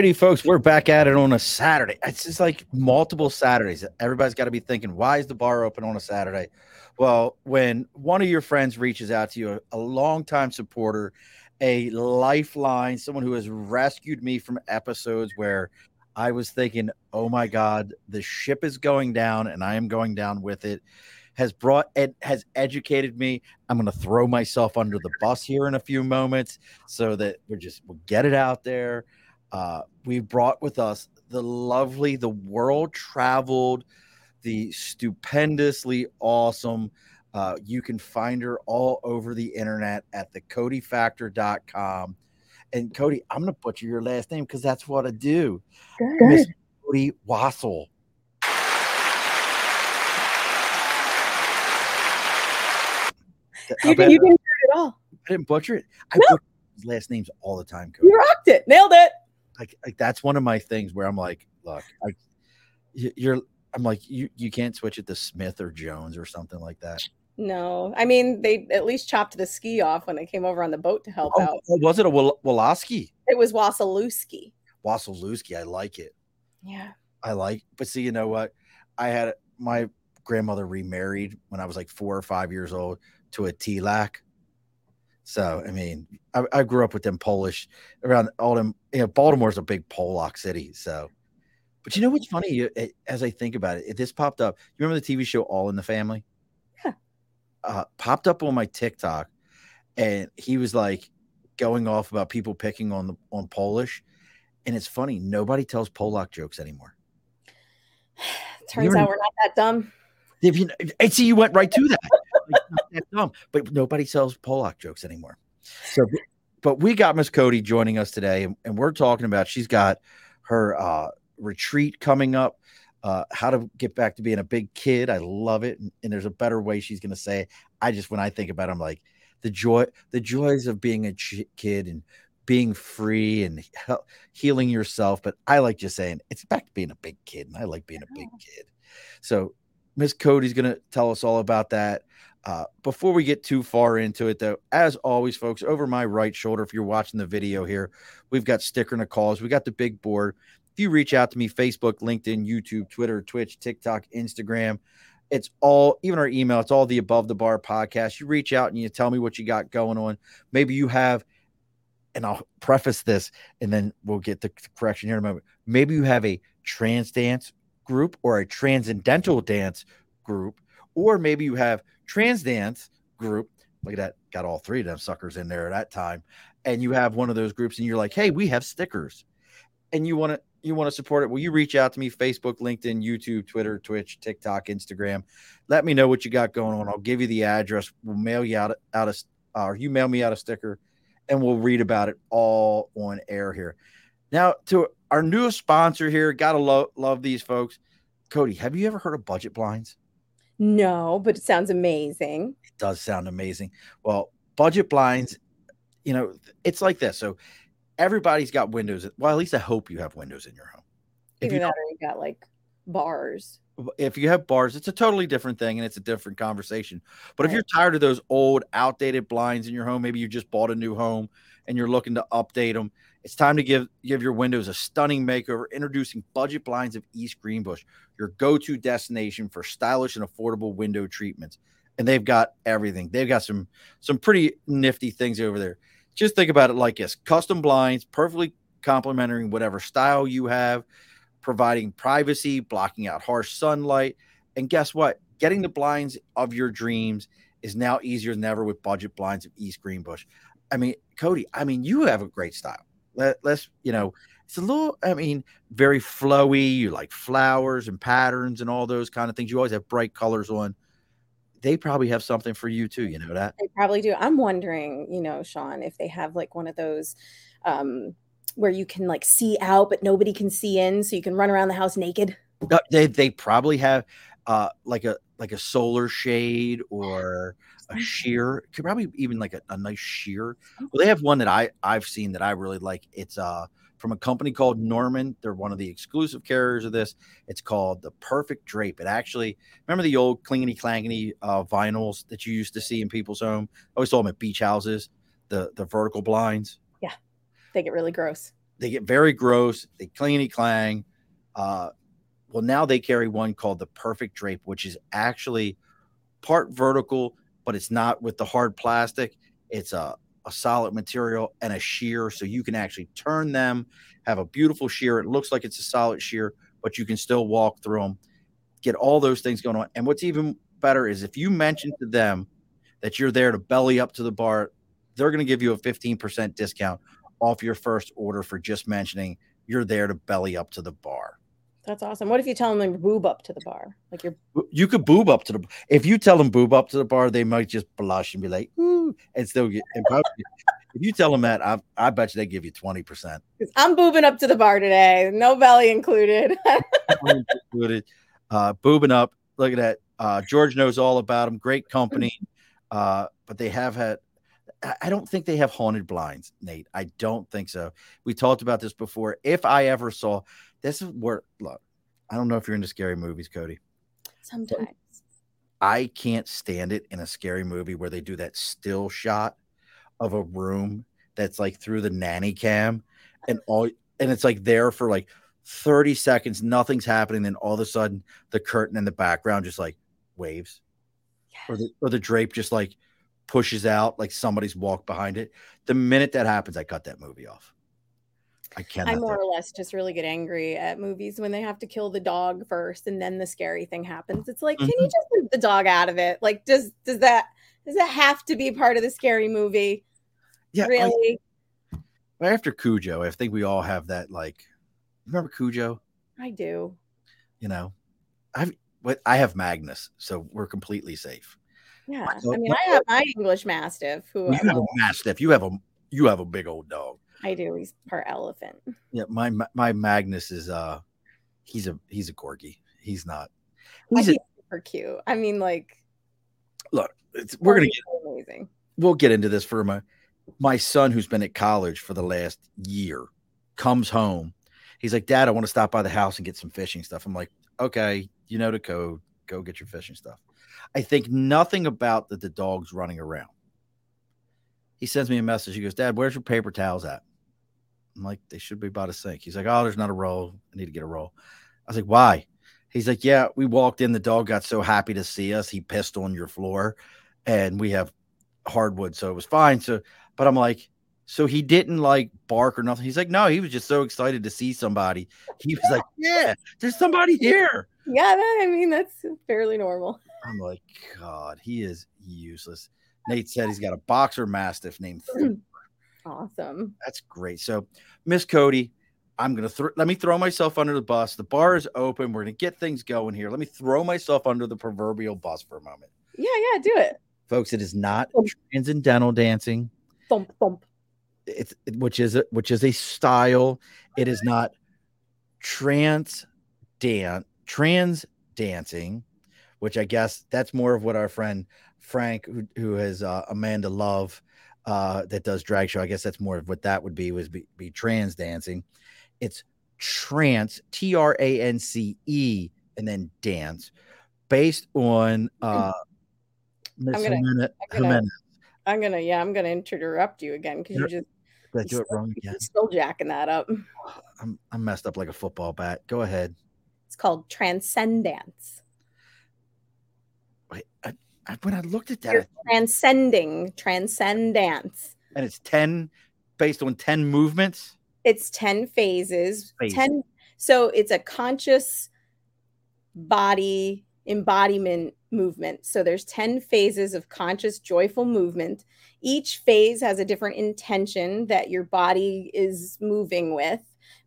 Alrighty, folks, we're back at it on a Saturday. It's just like multiple Saturdays. Everybody's got to be thinking, why is the bar open on a Saturday? Well, when one of your friends reaches out to you, a, longtime supporter, a lifeline, someone who has rescued me from episodes where I was thinking, oh my God, the ship is going down and I am going down with it, has brought it, has educated me. I'm going to throw myself under the bus here in a few moments so that we're just, we'll get it out there uh, we brought with us the lovely, the world traveled, the stupendously awesome. Uh, you can find her all over the internet at the codyfactor.com. And Cody, I'm going to butcher your last name because that's what I do. Miss Cody Wasial. You, did, you didn't do it at all. I didn't butcher it. I no. butcher his last names all the time, Cody. You rocked it. Nailed it like like that's one of my things where I'm like, look, I you're I'm like you you can't switch it to Smith or Jones or something like that. No, I mean they at least chopped the ski off when they came over on the boat to help oh, out. Oh, was it a Wol- Woloski? It was Wasilewski. Wasilewski, I like it. Yeah, I like. But see, you know what? I had my grandmother remarried when I was like four or five years old to a Tilak. So I mean, I, I, grew up with them Polish around all them. You know, Baltimore's a big Polak city. So, but you know what's funny? As I think about it, it this popped up. You remember the TV show All in the Family? Yeah. Uh, popped up on my TikTok, and he was like going off about people picking on the on Polish, and it's funny. Nobody tells Polak jokes anymore. Turns You're, out we're not that dumb. If you see, you went right to that that dumb. But nobody sells Polak jokes anymore. So, but we got Miss Cody joining us today, and, and, we're talking about she's got her uh, retreat coming up. Uh, how to get back to being a big kid. I love it, and, and there's a better way she's going to say. It. I just when I think about, it, I'm like the joy, the joys of being a ch- kid and being free and he- healing yourself. But I like just saying it's back to being a big kid, and I like being a big kid. So Miss Cody's going to tell us all about that. Uh, before we get too far into it, though, as always, folks, over my right shoulder, if you're watching the video here, we've got sticker and a calls. We got the big board. If you reach out to me, Facebook, LinkedIn, YouTube, Twitter, Twitch, TikTok, Instagram, it's all, even our email, it's all the above the bar podcast. You reach out and you tell me what you got going on. Maybe you have, and I'll preface this and then we'll get the correction here in a moment. Maybe you have a trans dance group or a transcendental dance group, or maybe you have trans dance group. Look at that, got all three of them suckers in there at that time. And you have one of those groups, and you're like, hey, we have stickers, and you want to you want to support it. Will you reach out to me, Facebook, LinkedIn, YouTube, Twitter, Twitch, TikTok, Instagram. Let me know what you got going on. I'll give you the address. We'll mail you out out a uh, or you mail me out a sticker, and we'll read about it all on air here. Now to our newest sponsor here, gotta lo- love these folks. Cody, have you ever heard of budget blinds? No, but it sounds amazing. It does sound amazing. Well, budget blinds, you know, it's like this. So everybody's got windows. Well, at least I hope you have windows in your home. If you that you got like bars. If you have bars, it's a totally different thing and it's a different conversation. But right. if you're tired of those old, outdated blinds in your home, maybe you just bought a new home and you're looking to update them, it's time to give give your windows a stunning makeover. Introducing Budget Blinds of East Greenbush, your go-to destination for stylish and affordable window treatments. And they've got everything. They've got some some pretty nifty things over there. Just think about it like this: custom blinds, perfectly complementing whatever style you have, providing privacy, blocking out harsh sunlight. And guess what? Getting the blinds of your dreams is now easier than ever with Budget Blinds of East Greenbush. I mean, Cody, I mean, you have a great style. Let, let's, you know, it's a little, I mean, very flowy. You like flowers and patterns and all those kind of things. You always have bright colors on. They probably have something for you too. You know that? They probably do. I'm wondering, you know, Sean, if they have like one of those um where you can like see out, but nobody can see in, so you can run around the house naked. They they probably have. uh, like a like a solar shade or a sheer. Could probably even like a, a nice sheer. Well, they have one that I I've seen that I really like. It's uh from a company called Norman. They're one of the exclusive carriers of this. It's called the Perfect Drape. It actually remember the old clingety clangety uh, vinyls that you used to see in people's home. I always saw them at beach houses. The the vertical blinds. Yeah, they get really gross. They get very gross. They clingety clang. Uh, well, now they carry one called the Perfect Drape, which is actually part vertical, but it's not with the hard plastic. It's a a solid material and a sheer so you can actually turn them have a beautiful sheer it looks like it's a solid sheer but you can still walk through them get all those things going on. And what's even better is if you mention to them that you're there to belly up to the bar they're going to give you a 15% discount off your first order for just mentioning you're there to belly up to the bar that's awesome. What if you tell them to boob up to the bar? Like you're you could boob up to the if you tell them boob up to the bar, they might just blush and be like, ooh, and still get and probably, if you tell them that, I I bet you they give you 20%. I'm boobing up to the bar today. No belly included. included. Uh boobing up. Look at that. Uh George knows all about them. Great company. Uh, but they have had I don't think they have haunted blinds, Nate. I don't think so. We talked about this before. If I ever saw this is where look, I don't know if you're into scary movies, Cody. Sometimes I can't stand it in a scary movie where they do that still shot of a room that's like through the nanny cam and all and it's like there for like 30 seconds, nothing's happening, then all of a sudden the curtain in the background just like waves. Yes. Or the or the drape just like pushes out like somebody's walked behind it. The minute that happens, I cut that movie off. I can't. I more or less just really get angry at movies when they have to kill the dog first and then the scary thing happens. It's like, mm-hmm. can you mm-hmm. just leave the dog out of it? Like, does does that does that have to be part of the scary movie? Yeah, really. I, after Cujo, I think we all have that. Like, remember Cujo? I do. You know, I've I have Magnus, so we're completely safe. Yeah, I mean, I have my English Mastiff. Who you have a Mastiff. You have a you have a big old dog. I do. He's part elephant. Yeah, my my Magnus is uh he's a he's a corgi. He's not. He's, a, super cute. I mean, like look, we're gonna get amazing. We'll get into this for my my son who's been at college for the last year comes home. He's like, Dad, I want to stop by the house and get some fishing stuff. I'm like, okay, you know the code. Go get your fishing stuff. I think nothing about that the dog's running around. He sends me a message. He goes, Dad, where's your paper towels at? I'm like, they should be by the sink. He's like, oh, there's not a roll. I need to get a roll. I was like, why? He's like, yeah, we walked in. The dog got so happy to see us. He pissed on your floor and we have hardwood. So it was fine. So, but I'm like, so he didn't like bark or nothing. He's like, no, he was just so excited to see somebody. He was like, yeah, there's somebody here. Yeah, I mean, that's fairly normal. I'm like, God, he is useless. Nate said he's got a boxer mastiff named Awesome. That's great. So, Miss Cody, I'm gonna th- let me throw myself under the bus. The bar is open. We're gonna get things going here. Let me throw myself under the proverbial bus for a moment. Yeah, yeah, do it, folks. It is not thump. transcendental dancing. Thump thump. It's which is a, which is a style. It is not trance dance trans dancing, which I guess that's more of what our friend Frank, who, who has uh, Amanda Love uh, that does drag show. I guess that's more of what that would be was be, be trans dancing. It's trance, T R A N C E, and then dance, based on uh, Miss I'm gonna, I'm gonna, I'm gonna, yeah, I'm gonna interrupt you again because you just did I do it wrong again? Still jacking that up. I'm I'm messed up like a football bat. Go ahead. It's called Transcendance. When I looked at that, You're transcending Transcendance, and it's ten based on ten movements. It's ten phases. Phase. Ten. So it's a conscious body embodiment movement. So there's 10 phases of conscious joyful movement. Each phase has a different intention that your body is moving with,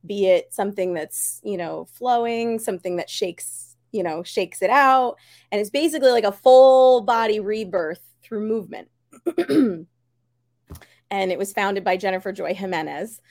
be it something that's, you know, flowing, something that shakes you know, shakes it out. And it's basically like a full body rebirth through movement. and it was founded by Jennifer Joy Jimenez.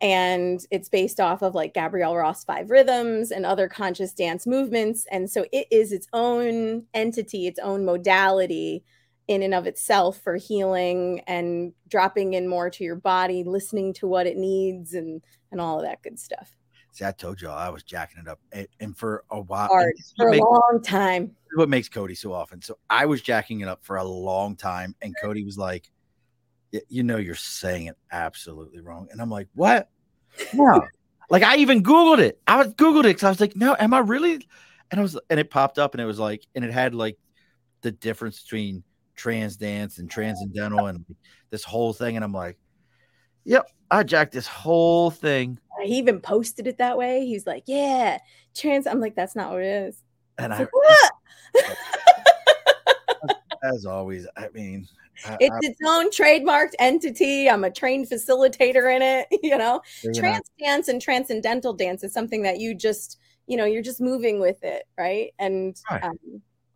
and it's based off of like Gabrielle Roth five rhythms and other conscious dance movements and so it is its own entity its own modality in and of itself for healing and dropping in more to your body listening to what it needs and and all of that good stuff See, I told y'all I was jacking it up, and, and for a while, for a long time. What makes Cody so often? So I was jacking it up for a long time, and Cody was like, "You know, you're saying it absolutely wrong," and I'm like, "What? No." like I even Googled it. I was Googled it because I was like, "No, am I really?" And I was, and it popped up, and it was like, and it had like the difference between trans dance and transcendental and this whole thing, and I'm like, "Yep, I jacked this whole thing." he even posted it that way. He's like, "Yeah, trans." I'm like, "That's not what it is." And It's I, like, what? as always, I mean, I, it's I, its own trademarked entity. I'm a trained facilitator in it. You know, know, trance dance and transcendental dance is something that you just, you know, you're just moving with it, right? And, Right. um,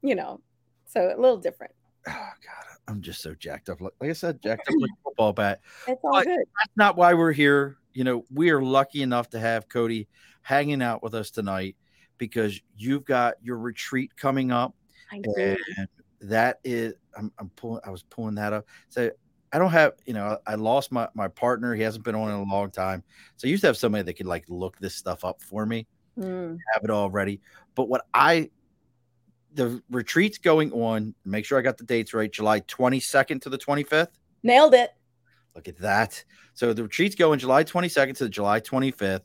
you know, so a little different. Oh god, I'm just so jacked up. Like, like I said, jacked up like a football bat. It's all But- good. That's not why we're here. You know, we are lucky enough to have Cody hanging out with us tonight because you've got your retreat coming up, I do. and that is I'm, I'm pulling. I was pulling that up. So I don't have, you know, I lost my my partner. He hasn't been on in a long time. So I used to have somebody that could like look this stuff up for me. Mm. have it all ready. But what I the retreat's going on, make sure I got the dates right, July 22nd to the 25th. Nailed it. Look at that. So the retreat's going July 22nd to July 25th.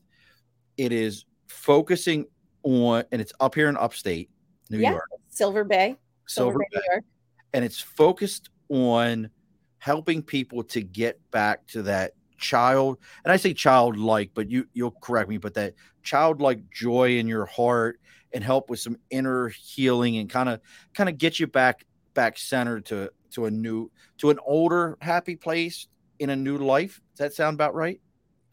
It is focusing on, and it's up here in upstate New Yeah. York, Silver Bay. Silver, Silver Bay, Bay, New York. and it's focused on helping people to get back to that child and i say childlike but you you'll correct me but that childlike joy in your heart and help with some inner healing and kind of kind of get you back back centered to to a new to an older happy place in a new life does that sound about right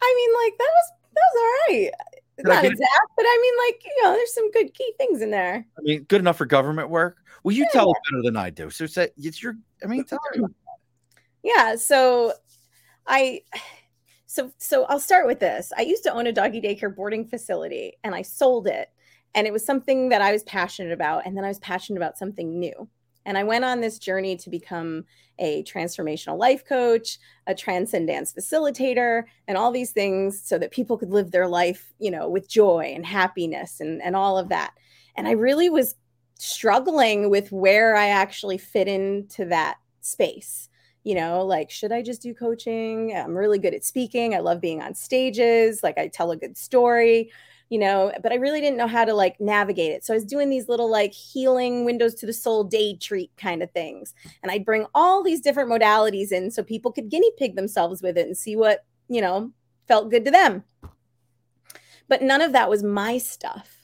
I mean, like that was that was all right. Did Not it? exact, but I mean, like you know, there's some good key things in there. i mean good enough for government work well you tell it better than i do so it's, that, it's your i mean tell Yeah. So I so so I'll start with this. I used to own a doggy daycare boarding facility and I sold it. And it was something that I was passionate about. And then I was passionate about something new. And I went on this journey to become a transformational life coach, a Transcendance facilitator, and all these things so that people could live their life, you know, with joy and happiness and, and all of that. And I really was struggling with where I actually fit into that space you know like should i just do coaching i'm really good at speaking i love being on stages like i tell a good story you know but i really didn't know how to like navigate it. So i was doing these little like healing windows to the soul day treat kind of things. And i'd bring all these different modalities in so people could guinea pig themselves with it and see what you know felt good to them. But none of that was my stuff.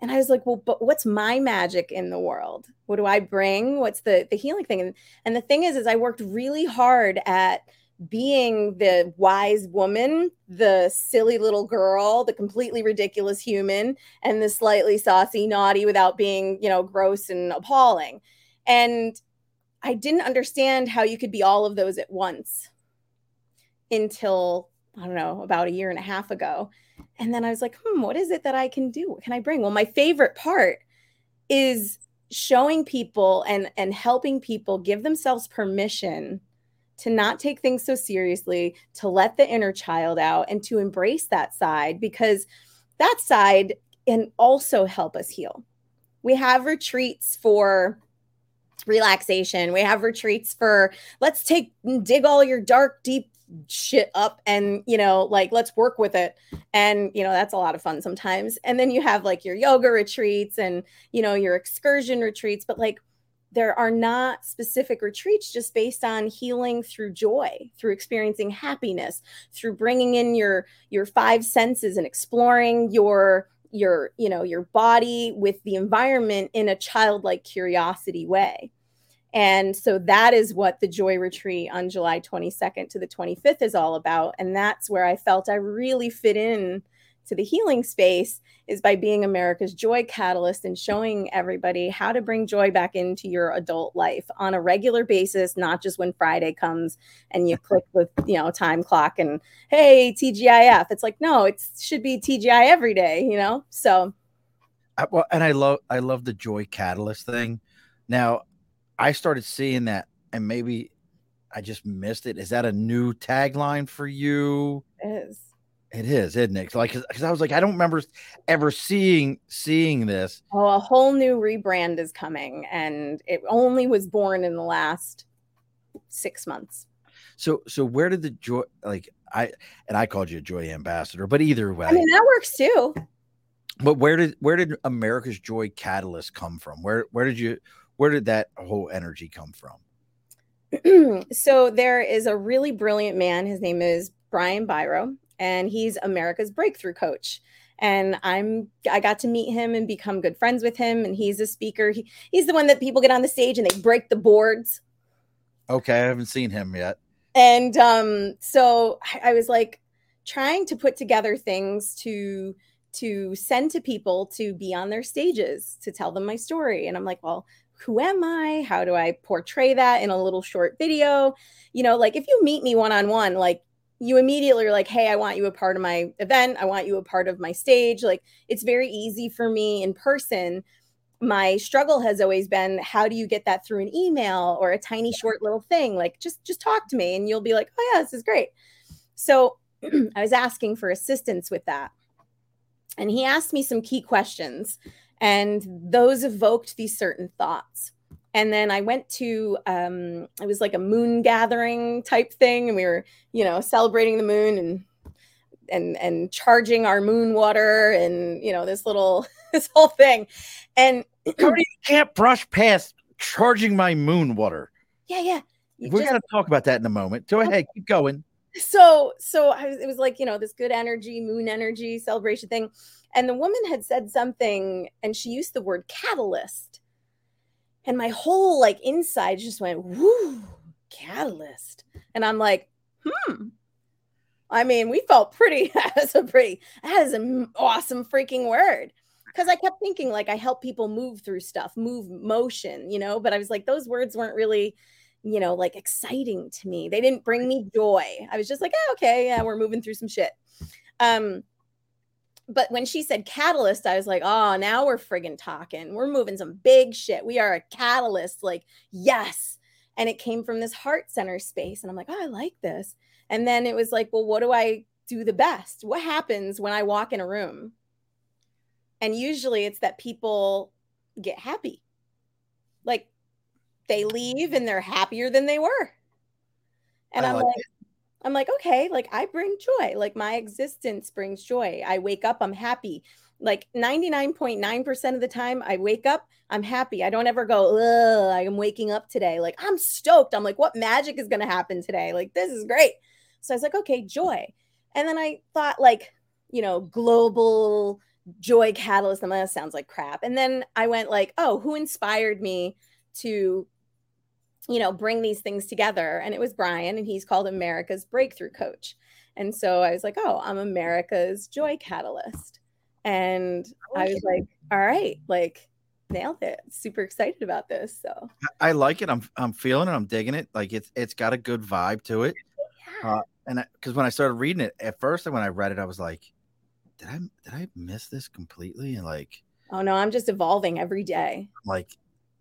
And i was like well but what's my magic in the world? What do i bring? What's the the healing thing? And and the thing is, is I worked really hard at being the wise woman, the silly little girl, the completely ridiculous human, and the slightly saucy, naughty without being, you know, gross and appalling. And I didn't understand how you could be all of those at once until I don't know, about a year and a half ago. And then I was like, hmm, what is it that I can do? What can I bring? Well, my favorite part is showing people and and helping people give themselves permission to not take things so seriously to let the inner child out and to embrace that side because that side can also help us heal. We have retreats for relaxation. We have retreats for let's take dig all your dark deep shit up and you know like let's work with it. And you know that's a lot of fun sometimes. And then you have like your yoga retreats and you know your excursion retreats. But like there are not specific retreats just based on healing through joy through experiencing happiness through bringing in your your five senses and exploring your your you know your body with the environment in a childlike curiosity way and so that is what the Joy Retreat on July 22nd to the 25th is all about. And that's where I felt I really fit in to the healing space is by being America's joy catalyst and showing everybody how to bring joy back into your adult life on a regular basis, not just when Friday comes and you click the you know time clock and hey TGIF. It's like no, it should be TGI every day, you know. So, I, well, and I love I love the joy catalyst thing. Now, I started seeing that, and maybe I just missed it. Is that a new tagline for you? It is. It is, isn't it? Like, because I was like, I don't remember ever seeing seeing this. Oh, a whole new rebrand is coming, and it only was born in the last six months. So, so where did the joy? Like, I and I called you a joy ambassador, but either way, I mean that works too. But where did where did America's Joy Catalyst come from? Where where did you where did that whole energy come from? so there is a really brilliant man. His name is Brian Biro, and he's America's breakthrough coach. And I'm I got to meet him and become good friends with him. And he's a speaker. He, he's the one that people get on the stage and they break the boards. Okay, I haven't seen him yet. And um, so I, I was like trying to put together things to to send to people to be on their stages to tell them my story. And I'm like, well, who am I? How do I portray that in a little short video? You know, like if you meet me one on one, like you immediately are like, hey, I want you a part of my event. I want you a part of my stage. Like it's very easy for me in person. My struggle has always been how do you get that through an email or a tiny short little thing? Like just just talk to me and you'll be like, oh yeah, this is great. So I was asking for assistance with that. And he asked me some key questions and those evoked these certain thoughts and then i went to um it was like a moon gathering type thing and we were you know celebrating the moon and and and charging our moon water and you know this little this whole thing. And you can't brush past charging my moon water. Yeah yeah. You we're just, gonna talk about that in a moment. Go ahead keep going. So so I was, it was like you know this good energy moon energy celebration thing. And the woman had said something and she used the word catalyst and my whole like inside just went whoo catalyst. And i'm like hmm. I mean we felt pretty that's a pretty that is an awesome freaking word. Because i kept thinking like i help people move through stuff move motion you know? But i was like those words weren't really you know like exciting to me. They didn't bring me joy. I was just like oh, okay yeah we're moving through some shit. Um but when she said catalyst, I was like, oh, now we're friggin' talking. We're moving some big shit. We are a catalyst. Like, yes. And it came from this heart center space. And I'm like, oh, I like this. And then it was like, well, what do I do the best? What happens when I walk in a room? And usually it's that people get happy. Like they leave and they're happier than they were. And I am like, like I'm like, okay, like I bring joy. Like my existence brings joy. I wake up, I'm happy. Like 99.9% of the time I wake up, I'm happy. I don't ever go, I'm waking up today. Like I'm stoked. I'm like, what magic is going to happen today? Like this is great. So I was like, okay, joy. And then I thought, like, you know, global joy catalyst. That sounds like crap. And then I went, like, oh, who inspired me to you know, bring these things together. And it was Brian, and he's called America's Breakthrough Coach. And so I was like, oh, I'm America's Joy Catalyst. And I was like, all right, like nailed it. Super excited about this. So I like it. I'm I'm feeling it. I'm digging it. Like it's it's got a good vibe to it. Yeah. Uh, and because when I started reading it at first, and when I read it, I was like, did I did I miss this completely? And like, oh no, I'm just evolving every day. Like,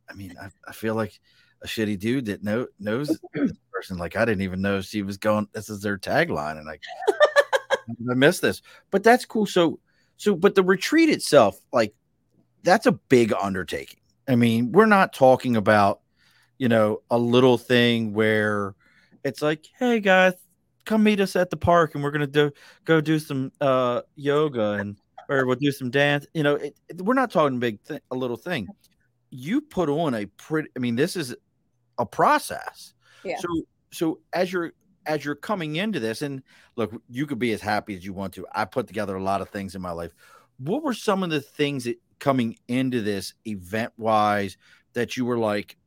I mean, I, I feel like a shitty dude that know knows this person. Like I didn't even know she was going. This is their tagline, and like I missed this. But that's cool. So so, but the retreat itself, like that's a big undertaking. I mean, we're not talking about you know a little thing where it's like, hey guys, come meet us at the park, and we're gonna do go do some uh yoga and or we'll do some dance. You know, it, it, we're not talking big th- a little thing. You put on a pretty. I mean, this is a process. Yeah. So so as you're as you're coming into this, and look, you could be as happy as you want to. I put together a lot of things in my life. What were some of the things that coming into this event wise that you were like,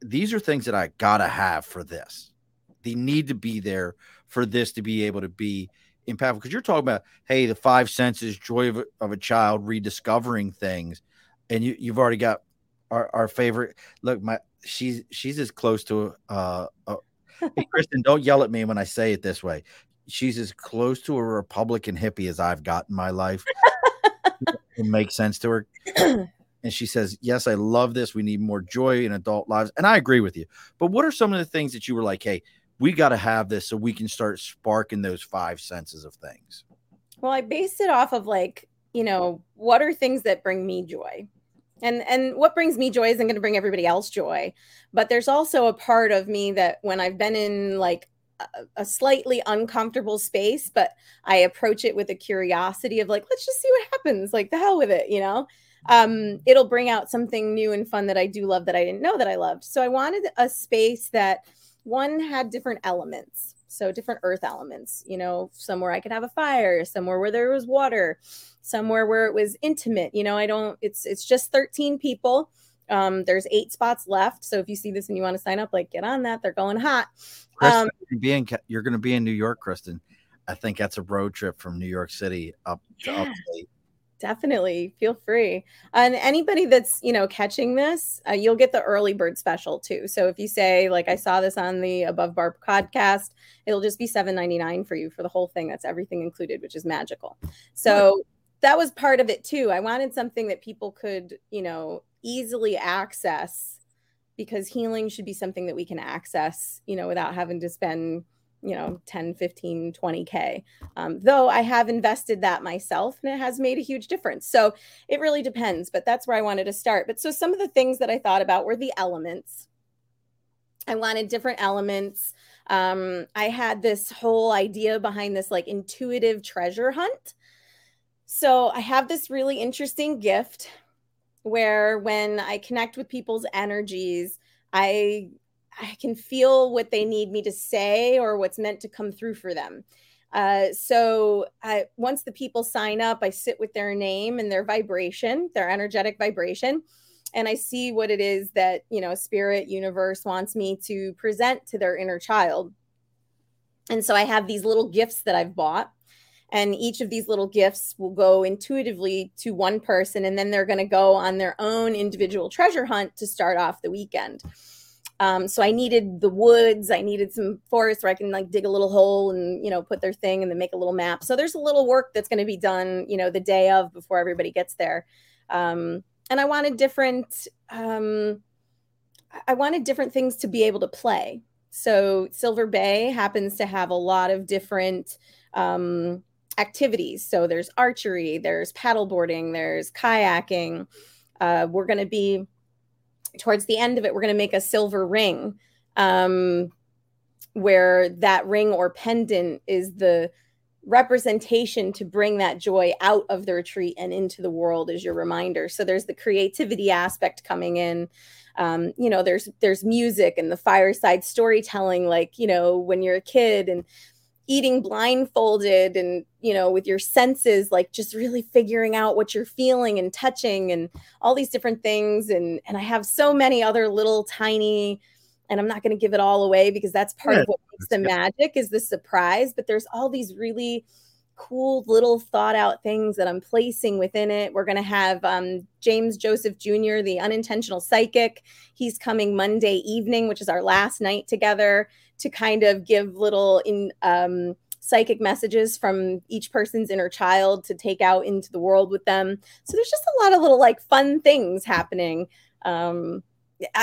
these are things that I gotta have for this. They need to be there for this to be able to be impactful because you're talking about hey the five senses joy of a, of a child rediscovering things and you, you've already got our, our favorite look my she's she's as close to uh, hey, kristen don't yell at me when i say it this way. She's as close to a republican hippie as i've got in my life. It makes sense to her. And she says yes i love this. We need more joy in adult lives. And i agree with you. But what are some of the things that you were like hey we got to have this so we can start sparking those five senses of things. Well, I based it off of like, you know, what are things that bring me joy? And and what brings me joy isn't going to bring everybody else joy. But there's also a part of me that when I've been in like a, a slightly uncomfortable space, but I approach it with a curiosity of like, let's just see what happens. Like the hell with it, you know? Um, it'll bring out something new and fun that I do love that I didn't know that I loved. So I wanted a space that one had different elements so different earth elements you know somewhere i could have a fire somewhere where there was water somewhere where it was intimate you know i don't it's it's just 13 people. Um there's eight spots left. So if you see this and you want to sign up like get on that they're going hot. Um, being you're going to be in new york kristen. I think that's a road trip from new york city up to yeah. upstate definitely feel free. And anybody that's you know catching this uh, you'll get the early bird special too. So if you say like i saw this on the above bar podcast it'll just be 7.99 for you for the whole thing that's everything included which is magical. So that was part of it too. I wanted something that people could you know easily access because healing should be something that we can access you know without having to spend you know 10 15 20k um, though i have invested that myself and it has made a huge difference. So it really depends but that's where i wanted to start. But so some of the things that i thought about were the elements. I wanted different elements. Um, i had this whole idea behind this like intuitive treasure hunt. So i have this really interesting gift where when i connect with people's energies i I can feel what they need me to say or what's meant to come through for them. Uh, so I, once the people sign up, I sit with their name and their vibration, their energetic vibration, and I see what it is that you know spirit universe wants me to present to their inner child. And so I have these little gifts that I've bought, and each of these little gifts will go intuitively to one person, and then they're going to go on their own individual treasure hunt to start off the weekend. Um, so I needed the woods. I needed some forest where I can like dig a little hole and you know put their thing and then make a little map. So there's a little work that's going to be done, you know, the day of before everybody gets there. Um, and I wanted different. Um, I wanted different things to be able to play. So Silver Bay happens to have a lot of different um, activities. So there's archery, there's paddleboarding, there's kayaking. Uh, we're going to be towards the end of it, we're going to make a silver ring um, where that ring or pendant is the representation to bring that joy out of the retreat and into the world as your reminder. So there's the creativity aspect coming in. Um, you know, there's there's music and the fireside storytelling, like you know when you're a kid and eating blindfolded and you know with your senses like just really figuring out what you're feeling and touching and all these different things. And and i have so many other little tiny and i'm not going to give it all away because that's part yeah, of what makes the magic is the surprise but there's all these really cool little thought out things that i'm placing within it. We're going to have um, james joseph jr the unintentional psychic. He's coming monday evening which is our last night together to kind of give little in um, psychic messages from each person's inner child to take out into the world with them. So there's just a lot of little like fun things happening. Um,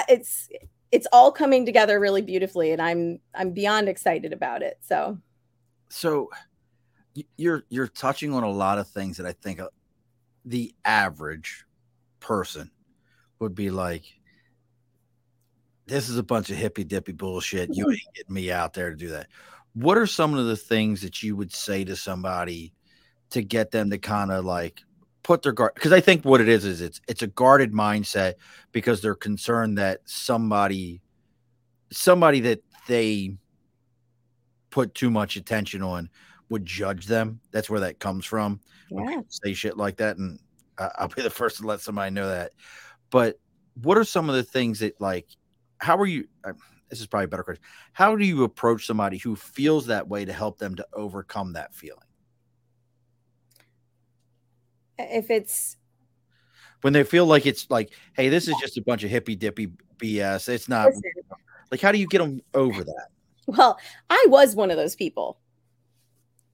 it's it's all coming together really beautifully, and I'm I'm beyond excited about it. So, so you're you're touching on a lot of things that I think uh, the average person would be like this is a bunch of hippy dippy bullshit. You ain't getting me out there to do that. What are some of the things that you would say to somebody to get them to kind of like put their guard? Because I think what it is is it's it's a guarded mindset because they're concerned that somebody somebody that they put too much attention on would judge them. That's where that comes from. Yeah. Say shit like that, and I'll be the first to let somebody know that. But what are some of the things that like how are you? Uh, this is probably a better question. How do you approach somebody who feels that way to help them to overcome that feeling? If it's when they feel like it's like, hey, this is just a bunch of hippy dippy BS. It's not Listen. like how do you get them over that? Well, I was one of those people.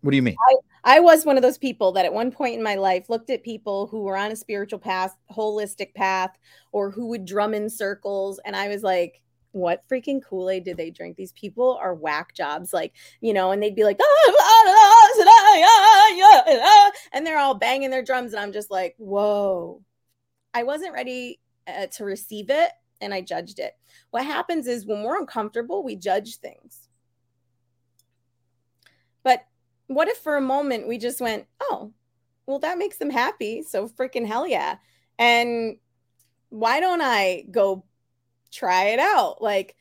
What do you mean? I, I was one of those people that at one point in my life looked at people who were on a spiritual path, holistic path, or who would drum in circles. And I was like, what freaking Kool Aid did they drink? These people are whack jobs, like you know, and they'd be like, and they're all banging their drums, and I'm just like, whoa, I wasn't ready uh, to receive it, and I judged it. What happens is when we're uncomfortable, we judge things. But what if for a moment we just went, oh, well, that makes them happy, so freaking hell yeah, and why don't I go try it out. Like,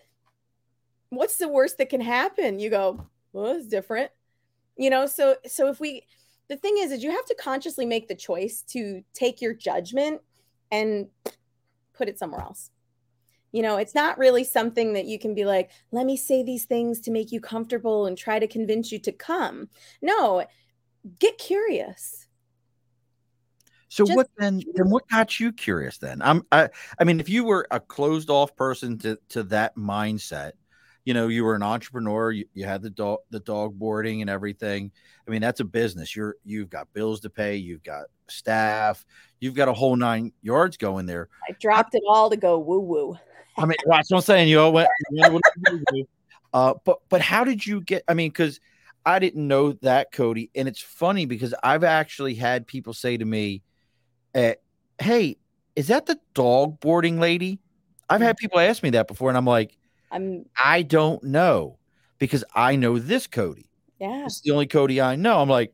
what's the worst that can happen? You go, well, it's different. You know, so so if we the thing is is you have to consciously make the choice to take your judgment and put it somewhere else. You know, it's not really something that you can be like, let me say these things to make you comfortable and try to convince you to come. No, get curious so Just, what then? Then what got you curious? Then I'm. I. I mean, if you were a closed off person to to that mindset, you know, you were an entrepreneur. You, you had the dog the dog boarding and everything. I mean, that's a business. You're you've got bills to pay. You've got staff. You've got a whole nine yards going there. I dropped it all to go woo woo. I mean, that's what I'm saying. You all went. uh, but but how did you get? I mean, because I didn't know that, Cody, and it's funny because I've actually had people say to me uh, hey, is that the dog boarding lady? I've had mm. people ask me that before, and I'm like, I'm I don't know because I know this Cody. Yeah, it's the only Cody I know. I'm like,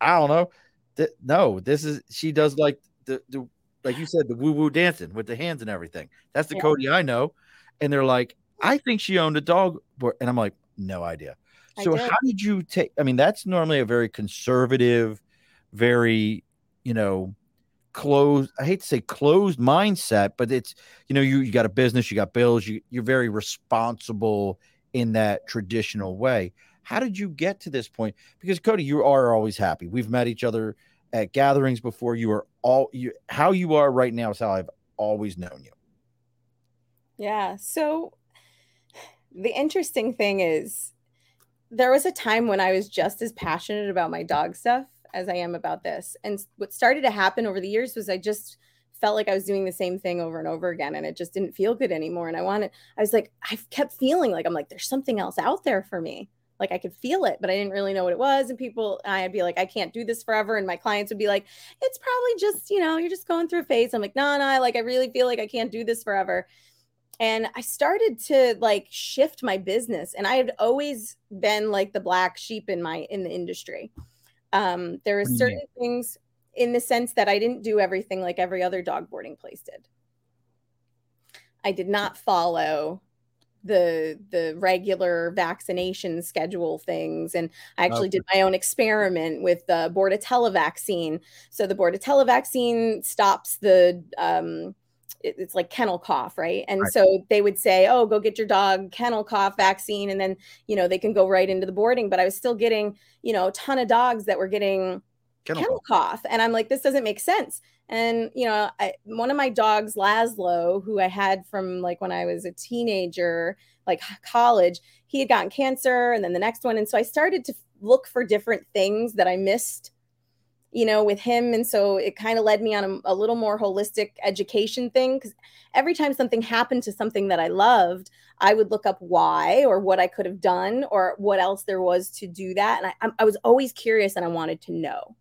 I don't know. Th- no, this is she does like the the like you said the woo woo dancing with the hands and everything. That's the yeah. Cody I know. And they're like, I think she owned a dog, and I'm like, no idea. So did. how did you take? I mean, that's normally a very conservative, very you know closed i hate to say closed mindset but it's you know you, you got a business you got bills you, you're very responsible in that traditional way how did you get to this point because cody you are always happy we've met each other at gatherings before you are all you how you are right now is how i've always known you yeah so the interesting thing is there was a time when i was just as passionate about my dog stuff as I am about this. And what started to happen over the years was I just felt like I was doing the same thing over and over again and it just didn't feel good anymore. And I wanted, I was like, I kept feeling like I'm like, there's something else out there for me. Like I could feel it, but I didn't really know what it was. And people, I'd be like, I can't do this forever. And my clients would be like, it's probably just, you know, you're just going through a phase. I'm like, no, no, like I really feel like I can't do this forever. And I started to like shift my business. And I had always been like the black sheep in my in the industry. Um, there are certain things in the sense that I didn't do everything like every other dog boarding place did. I did not follow the the regular vaccination schedule things and i actually okay. did my own experiment with the bordetella vaccine so the bordetella vaccine stops the um, it's like kennel cough, right? And right. so they would say, "Oh, go get your dog kennel cough vaccine," and then you know they can go right into the boarding. But I was still getting you know a ton of dogs that were getting kennel, kennel cough. and I'm like, this doesn't make sense. And you know, I, one of my dogs, Laszlo, who I had from like when I was a teenager, like college, he had gotten cancer, and then the next one, and so I started to look for different things that I missed you know, with him. And so it kind of led me on a, a, little more holistic education thing. Because every time something happened to something that I loved, I would look up why or what I could have done or what else there was to do that. And I, I was always curious and I wanted to know.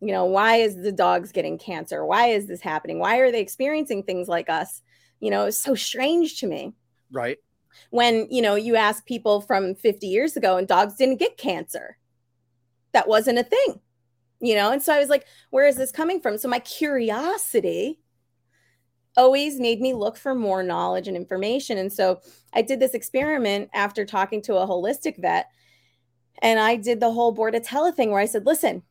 You know, why is the dogs getting cancer? Why is this happening? Why are they experiencing things like us? You know, it's so strange to me. Right. When, you know, you ask people from 50 years ago and dogs didn't get cancer. That wasn't a thing you know and so i was like where is this coming from so my curiosity always made me look for more knowledge and information and so i did this experiment after talking to a holistic vet and i did the whole bordetella thing where i said listen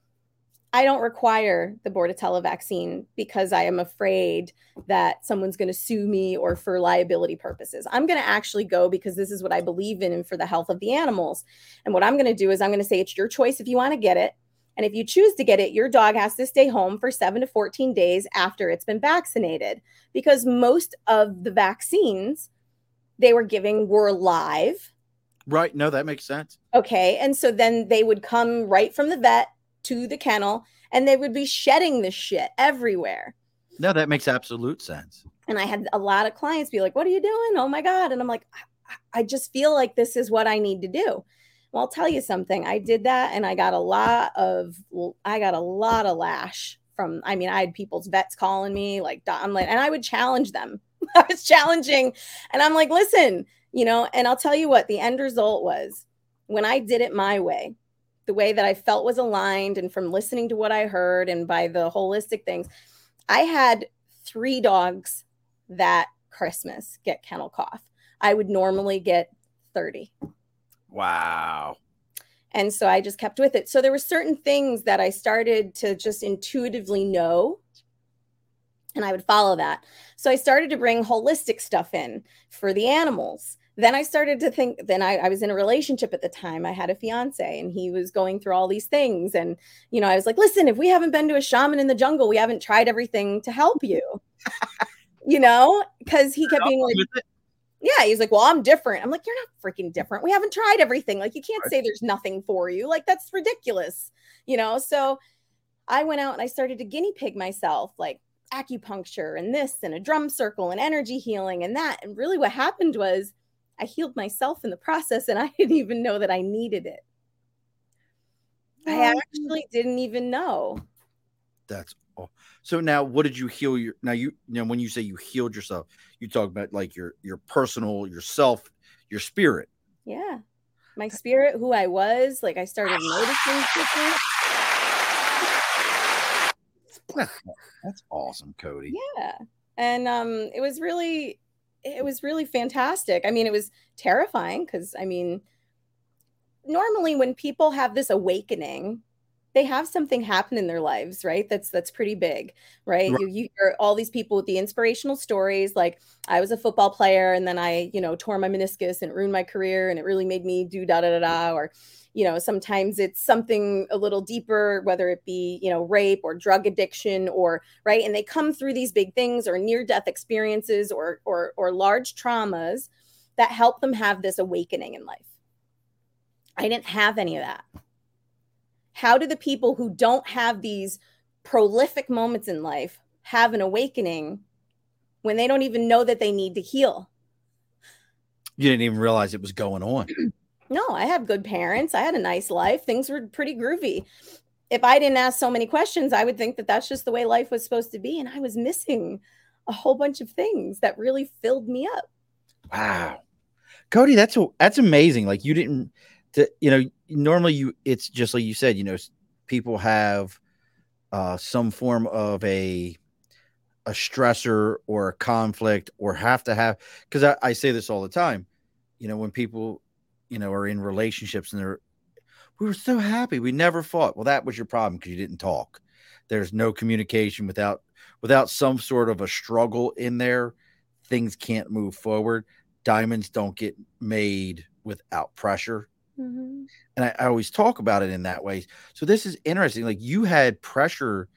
i don't require the bordetella vaccine because i am afraid that someone's going to sue me or for liability purposes i'm going to actually go because this is what i believe in and for the health of the animals and what i'm going to do is i'm going to say it's your choice if you want to get it And if you choose to get it, your dog has to stay home for seven to 14 days after it's been vaccinated because most of the vaccines they were giving were live. Right. No, that makes sense. Okay. And so then they would come right from the vet to the kennel and they would be shedding the shit everywhere. No, that makes absolute sense. And I had a lot of clients be like, What are you doing? Oh my God. And I'm like, I just feel like this is what I need to do. Well, I'll tell you something. I did that and I got a lot of I got a lot of lash from I mean, I had people's vets calling me like I'm like and I would challenge them. I was challenging and I'm like, "Listen, you know, and I'll tell you what the end result was when I did it my way, the way that I felt was aligned and from listening to what I heard and by the holistic things, I had 3 dogs that Christmas get kennel cough. I would normally get 30. Wow. And so I just kept with it. So there were certain things that I started to just intuitively know and I would follow that. So I started to bring holistic stuff in for the animals. Then I started to think, then I, I, was in a relationship at the time. I had a fiance and he was going through all these things. And, you know, I was like, listen, if we haven't been to a shaman in the jungle, we haven't tried everything to help you, you know, because he kept being like, yeah, he's like, well, I'm different. I'm like, you're not freaking different. We haven't tried everything. Like, you can't right. say there's nothing for you. Like, that's ridiculous, you know? So I went out and I started to guinea pig myself, like acupuncture and this and a drum circle and energy healing and that. And really, what happened was I healed myself in the process and I didn't even know that I needed it. I actually didn't even know. That's all. So now, what did you heal your? Now you, you know, when you say you healed yourself, you talk about like your your personal, yourself, your spirit. Yeah, my spirit, who I was. Like I started noticing different. That's awesome, Cody. Yeah, and um, it was really, it was really fantastic. I mean, it was terrifying because I mean, normally when people have this awakening they have something happen in their lives, right? That's that's pretty big, right? right. You, you hear all these people with the inspirational stories, like I was a football player and then I, you know, tore my meniscus and ruined my career and it really made me do da da da da. Or, you know, sometimes it's something a little deeper, whether it be, you know, rape or drug addiction or right. And they come through these big things or near death experiences or or or large traumas that help them have this awakening in life. I didn't have any of that how do the people who don't have these prolific moments in life have an awakening when they don't even know that they need to heal? You didn't even realize it was going on. no, I have good parents. I had a nice life. Things were pretty groovy. If I didn't ask so many questions, I would think that that's just the way life was supposed to be. And I was missing a whole bunch of things that really filled me up. Wow. Cody, that's that's amazing. Like you didn't to, you know, normally you it's just like you said, you know, people have uh, some form of a a stressor or a conflict or have to have because I, I say this all the time. You know, when people, you know, are in relationships and they're we were so happy we never fought. Well, that was your problem because you didn't talk. There's no communication without without some sort of a struggle in there. Things can't move forward. Diamonds don't get made without pressure. Mm-hmm. And I, I, always talk about it in that way. So this is interesting. Like you had pressure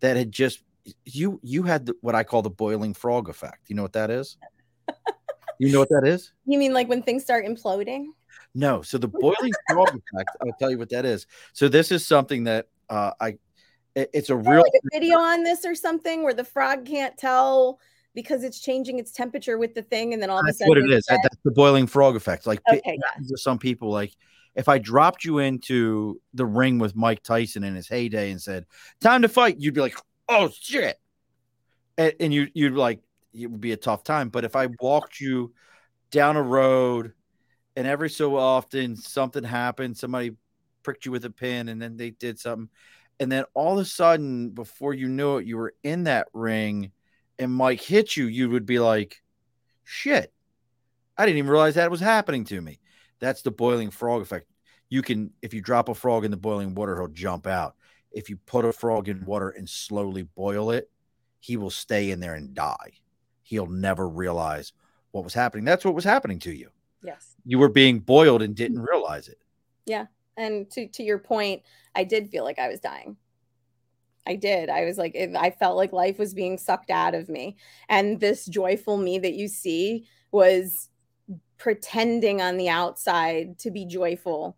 that had just you you had the, what I call the boiling frog effect. You know what that is? you know what that is? You mean like when things start imploding? No. So the boiling frog effect. I'll tell you what that is. So this is something that uh, I. It, it's a real like a video on this or something where the frog can't tell because it's changing its temperature with the thing, and then all that's of a sudden, what it is. That, that's the boiling frog effect. Like okay, yeah. some people, like if I dropped you into the ring with Mike Tyson in his heyday and said, "Time to fight," you'd be like, "Oh shit," and, and you you'd like it would be a tough time. But if I walked you down a road, and every so often something happened, somebody pricked you with a pin, and then they did something, and then all of a sudden, before you knew it, you were in that ring and Mike hit you, you would be like, shit, I didn't even realize that was happening to me. That's the boiling frog effect. You can, if you drop a frog in the boiling water, he'll jump out. If you put a frog in water and slowly boil it, he will stay in there and die. He'll never realize what was happening. That's what was happening to you. Yes. You were being boiled and didn't realize it. Yeah. And to to your point, I did feel like I was dying. I did. I was like, I felt like life was being sucked out of me. And this joyful me that you see was pretending on the outside to be joyful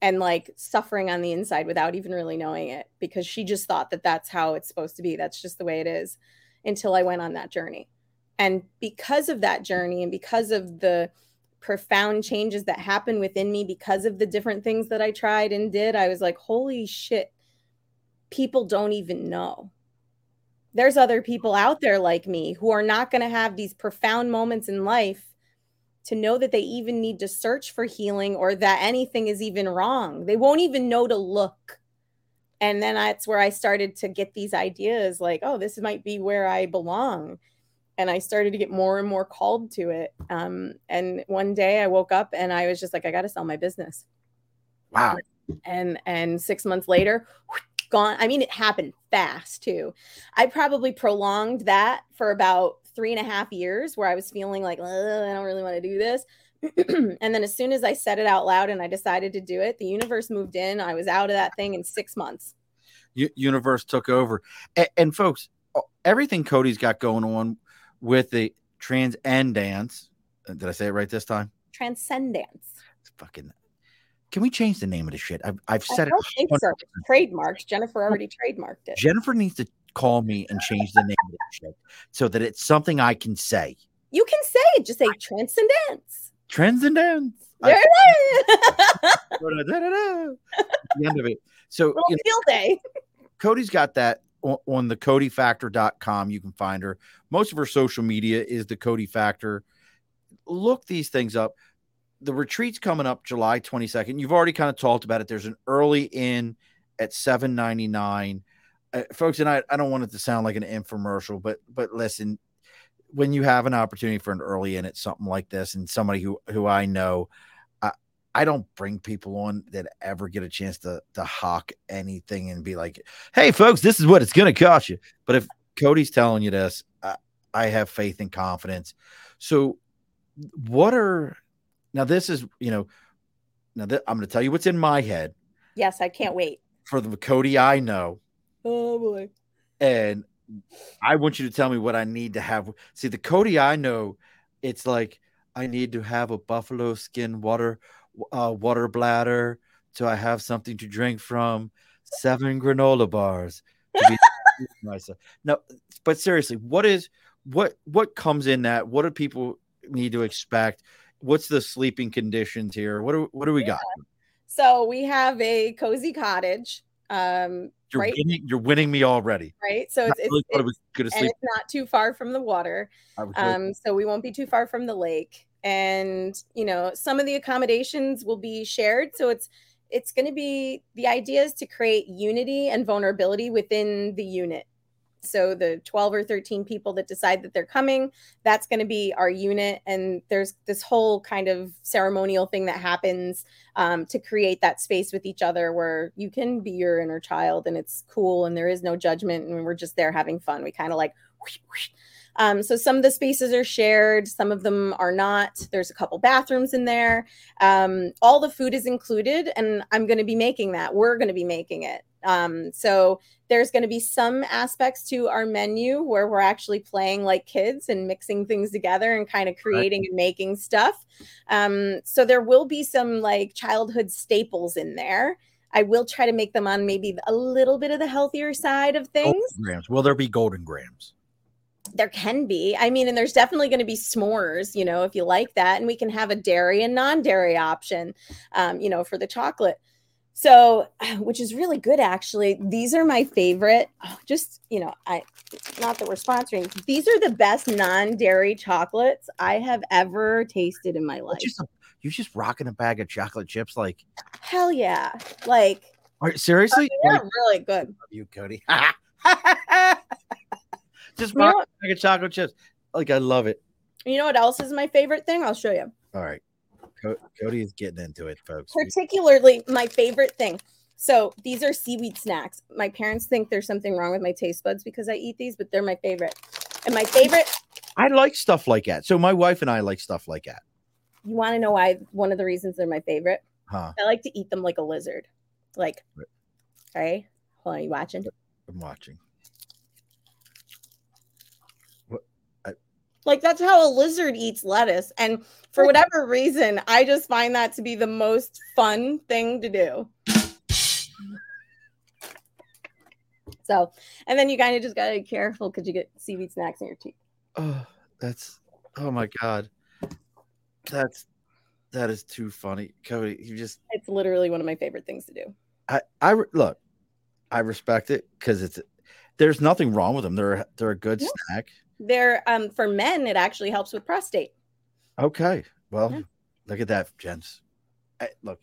and like suffering on the inside without even really knowing it because she just thought that that's how it's supposed to be. That's just the way it is until I went on that journey. And because of that journey and because of the profound changes that happened within me, because of the different things that I tried and did, I was like, holy shit, people don't even know. There's other people out there like me who are not going to have these profound moments in life to know that they even need to search for healing or that anything is even wrong. They won't even know to look. And then that's where I started to get these ideas like, oh, this might be where I belong. And I started to get more and more called to it. Um, and one day I woke up and I was just like, I got to sell my business. Wow. And and six months later, gone. I mean, it happened fast too. I probably prolonged that for about three and a half years where I was feeling like, I don't really want to do this. and then as soon as I said it out loud and I decided to do it, the universe moved in. I was out of that thing in six months. U- universe took over. And, and folks, everything Cody's got going on with the Transcendance. Uh, did I say it right this time? Transcendance. It's fucking can we change the name of the shit? I've, I've said I it. So. Trademarked. Jennifer already trademarked it. Jennifer needs to call me and change the name of the shit so that it's something I can say. You can say it. Just say Transcendance. Transcendance. There it is. the end of it. So you know, field day. Cody's got that on, on the codyfactor.com. You can find her. Most of her social media is the Cody Factor. Look these things up the retreat's coming up July 22nd. You've already kind of talked about it. There's an early in at 7.99. Uh, folks, and I, I don't want it to sound like an infomercial, but but listen, when you have an opportunity for an early in at something like this, and somebody who who I know, I, I don't bring people on that ever get a chance to to hawk anything and be like, "Hey, folks, this is what it's to cost you." But if Cody's telling you this, I, I have faith and confidence. So, what are now, this is, you know, now that I'm going to tell you what's in my head. Yes, I can't wait. For the Cody I know. Oh, boy. And I want you to tell me what I need to have. See, the Cody I know, it's like I need to have a buffalo skin water uh, water bladder so I have something to drink from, seven granola bars to be myself. No, but seriously, what is what what comes in that? What do people need to expect? What's the sleeping conditions here? What do what do we yeah. got? So we have a cozy cottage. Um, you're right? winning. You're winning me already. Right. So it's, really it's, it's and it's not too far from the water. Um, so we won't be too far from the lake. And you know, some of the accommodations will be shared. So it's it's going to be the idea is to create unity and vulnerability within the unit so the 12 or 13 people that decide that they're coming, that's going to be our unit. And there's this whole kind of ceremonial thing that happens um, to create that space with each other where you can be your inner child and it's cool and there is no judgment and we're just there having fun. We kind of like whoosh, whoosh, um, so some of the spaces are shared, some of them are not. There's a couple bathrooms in there. Um, all the food is included, and I'm going to be making that. We're going to be making it. Um, so there's going to be some aspects to our menu where we're actually playing like kids and mixing things together and kind of creating right. and making stuff. Um, so there will be some like childhood staples in there. I will try to make them on maybe a little bit of the healthier side of things. Golden Grahams. Will there be Golden Grahams? there can be. I mean, and there's definitely going to be s'mores, you know, if you like that. And we can have a dairy and non dairy option, um, you know, for the chocolate. So, which is really good, actually. These are my favorite. Oh, just, you know, I, not that we're sponsoring, these are the best non dairy chocolates I have ever tasted in my life. Just a, you're just rocking a bag of chocolate chips like, hell yeah. Like, Are, seriously? Oh, they're like, really good. you, Cody. Just rock you know, chocolate chips. Like I love it. You know what else is my favorite thing? I'll show you. All right. Cody is getting into it, folks. Particularly my favorite thing. So these are seaweed snacks. My parents think there's something wrong with my taste buds because I eat these, but they're my favorite. And my favorite. I like stuff like that. So my wife and I like stuff like that. You want to know why? One of the reasons they're my favorite. Huh. I like to eat them like a lizard. Like, right? Hold on, you watching? I'm watching. Like that's how a lizard eats lettuce. And for whatever reason, I just find that to be the most fun thing to do. So, and then you kind of just gotta be careful because you get seaweed snacks in your teeth. Oh, that's oh my god. That's that is too funny. Cody, you just It's literally one of my favorite things to do. I I look, I respect it because it's there's nothing wrong with them. They're they're a good Yeah. snack. They're um for men, it actually helps with prostate. Okay. Well, Yeah. look at that, gents. I, look,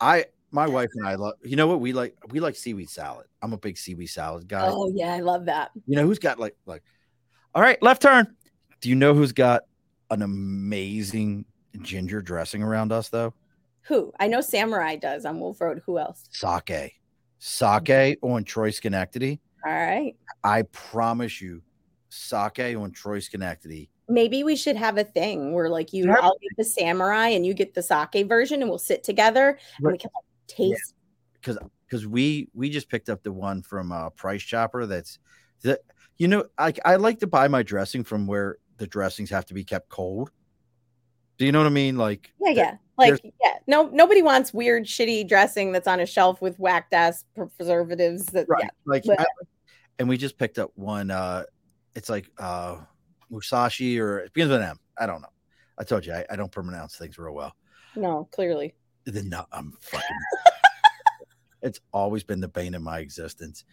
I my wife and I love. You know what we like? We like seaweed salad. I'm a big seaweed salad guy. Oh yeah, I love that. You know who's got like like? All right, left turn. Do you know who's got an amazing ginger dressing around us though? Who? I know Samurai does on Wolf Road. Who else? Sake. Sake on Troy Schenectady. All right. I promise you, sake on Troy Schenectady. Maybe we should have a thing where like you Have- I'll get the samurai and you get the sake version and we'll sit together and we can like taste because because we we just picked up the one from uh price chopper that's that you know I, I like to buy my dressing from where the dressings have to be kept cold do you know what i mean like Yeah, th- yeah. Like, yeah. No, nobody wants weird, shitty dressing that's on a shelf with whacked ass preservatives. That right yeah. like But- I- and we just picked up one uh it's like uh musashi or it begins with an m i don't know i told you i, I don't pronounce things real well No, clearly. then no, i'm fucking it's always been the bane of my existence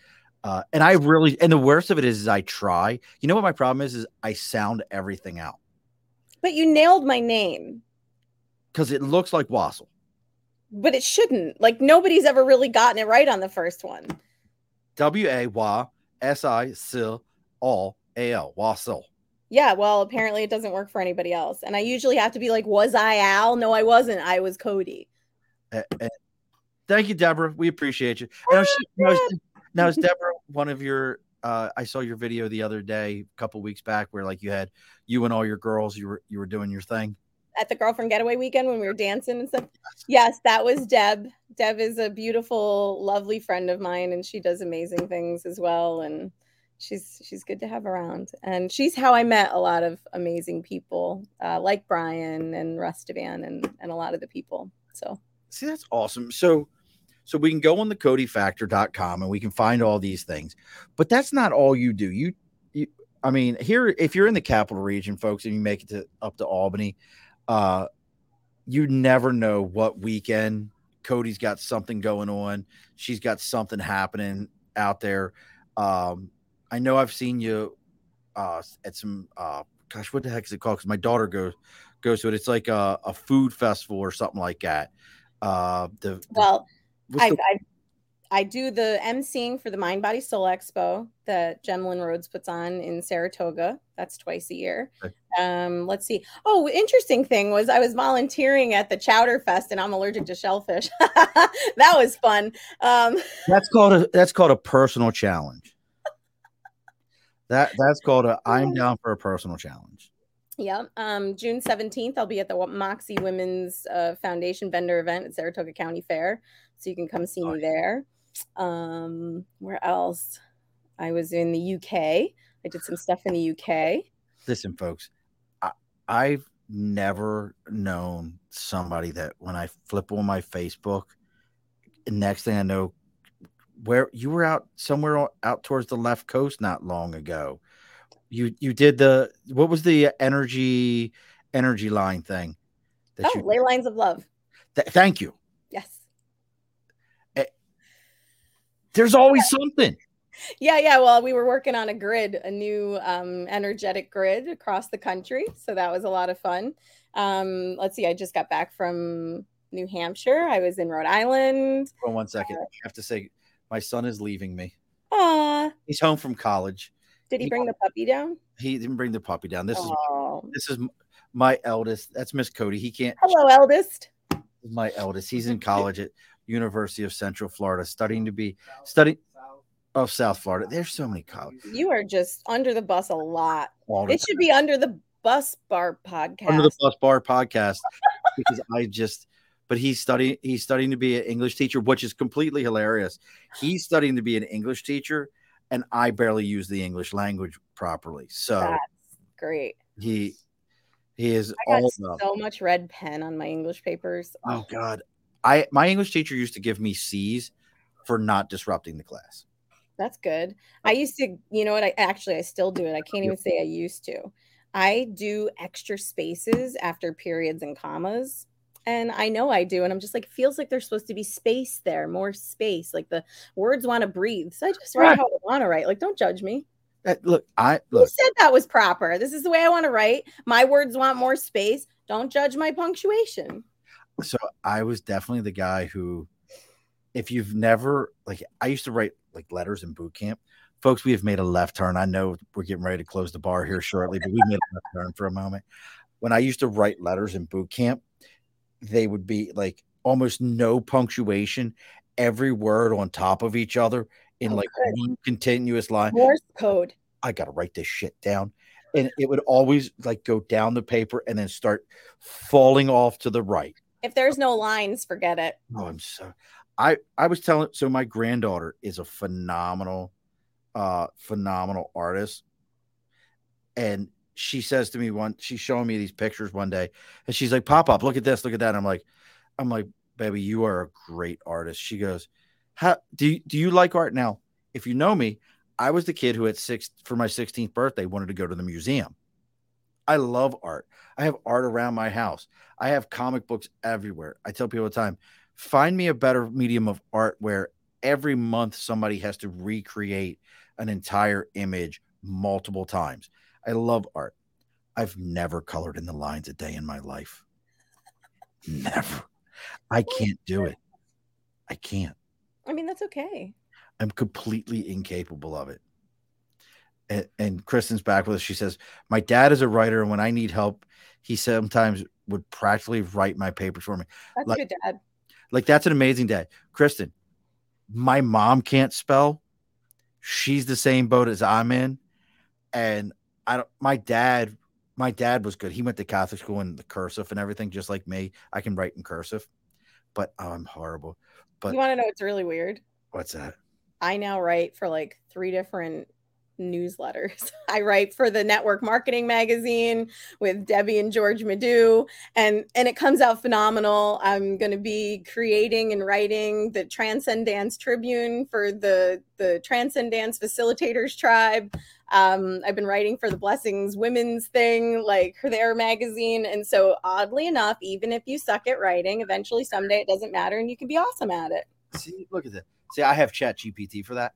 uh and i really and the worst of it is, is i try you know what my problem is is i sound everything out But you nailed my name. because it looks like Wassel. But it shouldn't. Like nobody's ever really gotten it right on the first one. W A Y S I S all A L Wassel. Yeah, well, apparently it doesn't work for anybody else. And I usually have to be like, was I Al? No, I wasn't. I was Cody. A- a- Thank you, Deborah. We appreciate you. And now, she, now, is, now is Deborah one of your? Uh, I saw your video the other day, a couple weeks back, where like you had you and all your girls, you were you were doing your thing. At the girlfriend getaway weekend when we were dancing and stuff. Yes, that was Deb. Deb is a beautiful, lovely friend of mine, and she does amazing things as well. And she's she's good to have around. And she's how I met a lot of amazing people, uh, like Brian and Rustavan and and a lot of the people. So See, that's awesome. So, so we can go on the codyfactor.com and we can find all these things, but that's not all you do. You, you, I mean, here, if you're in the capital region, folks, and you make it to up to Albany, uh, you never know what weekend Cody's got something going on. She's got something happening out there. Um, I know I've seen you uh, at some, uh, gosh, what the heck is it called? Because my daughter goes goes to it. It's like a, a food festival or something like that. Uh, the, the- well, I, the- I I do the emceeing for the Mind Body Soul Expo that Gemlin Rhodes puts on in Saratoga. That's twice a year. Okay. Um, let's see. Oh, interesting thing was I was volunteering at the Chowder Fest, and I'm allergic to shellfish. that was fun. Um, that's called a that's called a personal challenge. That that's called a I'm down for a personal challenge. yeah. Um, June 17th, I'll be at the Moxie Women's uh, Foundation vendor event at Saratoga County Fair, so you can come see me Nice. there. Um, where else? I was in the UK. I did some stuff in the UK. Listen, folks, I, I've never known somebody that when I flip on my Facebook, next thing I know, where you were out somewhere out towards the left coast not long ago. You you did the what was the energy energy line thing? That Oh, you, Ley Lines of Love. th- thank you. Yes. There's always something. Yeah, yeah. Well, we were working on a grid, a new um, energetic grid across the country. So that was a lot of fun. Um, let's see. I just got back from New Hampshire. I was in Rhode Island. Hold on one second. I have to say, my son is leaving me. Aw, He's home from college. did he He- bring the puppy down? He didn't bring the puppy down. This is Oh. this is my eldest. That's Miss Cody. He can't. Hello, eldest. My eldest. He's in college at University of Central Florida, studying to be studying of South Florida. There's so many colleges. You are just under the bus a lot. It should be under the bus bar podcast. under the bus bar podcast because I just. But he's studying he's studying to be an English teacher, which is completely hilarious. He's studying to be an English teacher, and I barely use the English language properly. So That's great. he he is I got all so much red pen on my English papers. Oh God, I my English teacher used to give me C's for not disrupting the class. That's good. I used to, you know what? I actually I still do it. I can't even say I used to. I do extra spaces after periods and commas. And I know I do. And I'm just like, feels like there's supposed to be space there, more space. Like the words want to breathe. So I just write Right. how I want to write. Like, don't judge me. Uh, look, I Who look. said that was proper? This is the way I want to write. My words want more space. Don't judge my punctuation. So I was definitely the guy who, if you've never like, I used to write like letters in boot camp. Folks, we have made a left turn. I know we're getting ready to close the bar here shortly, but we made a left turn for a moment. When I used to write letters in boot camp, they would be like almost no punctuation, every word on top of each other in Oh, like good. one continuous line. Morse code. I got to write this shit down. And it would always like go down the paper and then start falling off to the right. If there's no lines, forget it. Oh, I'm so I I was telling so my granddaughter is a phenomenal uh phenomenal artist. And she says to me one she's showing me these pictures one day and she's like, Pop up, look at this, look at that. And I'm like, I'm like, baby, you are a great artist. She goes, How do you do you like art now? If you know me, I was the kid who at six for my 16th birthday wanted to go to the museum. I love art. I have art around my house. I have comic books everywhere. I tell people all the time, find me a better medium of art where every month somebody has to recreate an entire image multiple times. I love art. I've never colored in the lines a day in my life. Never. I can't do it. I can't. I mean, that's okay. I'm completely incapable of it. And, and Kristen's back with us. She says, My dad is a writer, and when I need help, he sometimes would practically write my papers for me. That's Like- good, Dad. Like, that's an amazing dad. Kristen, my mom can't spell. She's the same boat as I'm in. And I don't, my dad, my dad was good. He went to Catholic school and the cursive and everything, just like me. I can write in cursive, but oh, I'm horrible. But you want to know what's really weird? what's that? I now write for like three different newsletters. I write for the Network Marketing Magazine with Debbie and George Madu, and and it comes out phenomenal. I'm going to be creating and writing the Transcendance Tribune for the the Transcendance Facilitators Tribe. Um, I've been writing for the Blessings Women's thing, like their magazine, and so oddly enough, even if you suck at writing, eventually someday it doesn't matter, and you can be awesome at it. See, look at that. See, I have Chat GPT for that.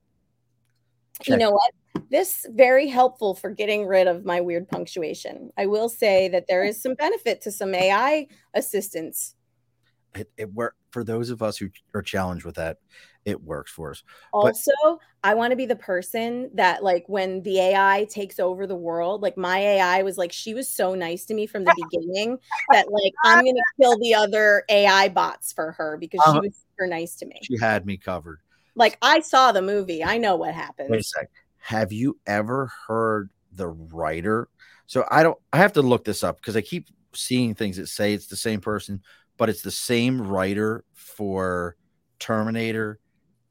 you know what this very helpful for getting rid of my weird punctuation. I will say that there is some benefit to some ai assistance it, it work for those of us who are challenged with that it works for us. Also i want to be the person that like when the ai takes over the world like my ai was like she was so nice to me from the beginning that like i'm gonna kill the other ai bots for her because she Uh-huh. was super nice to me. She had me covered. Like i saw the movie. I know what happens wait a sec have you ever heard the writer? So i don't i have to look this up because i keep seeing things that say it's the same person but it's the same writer for terminator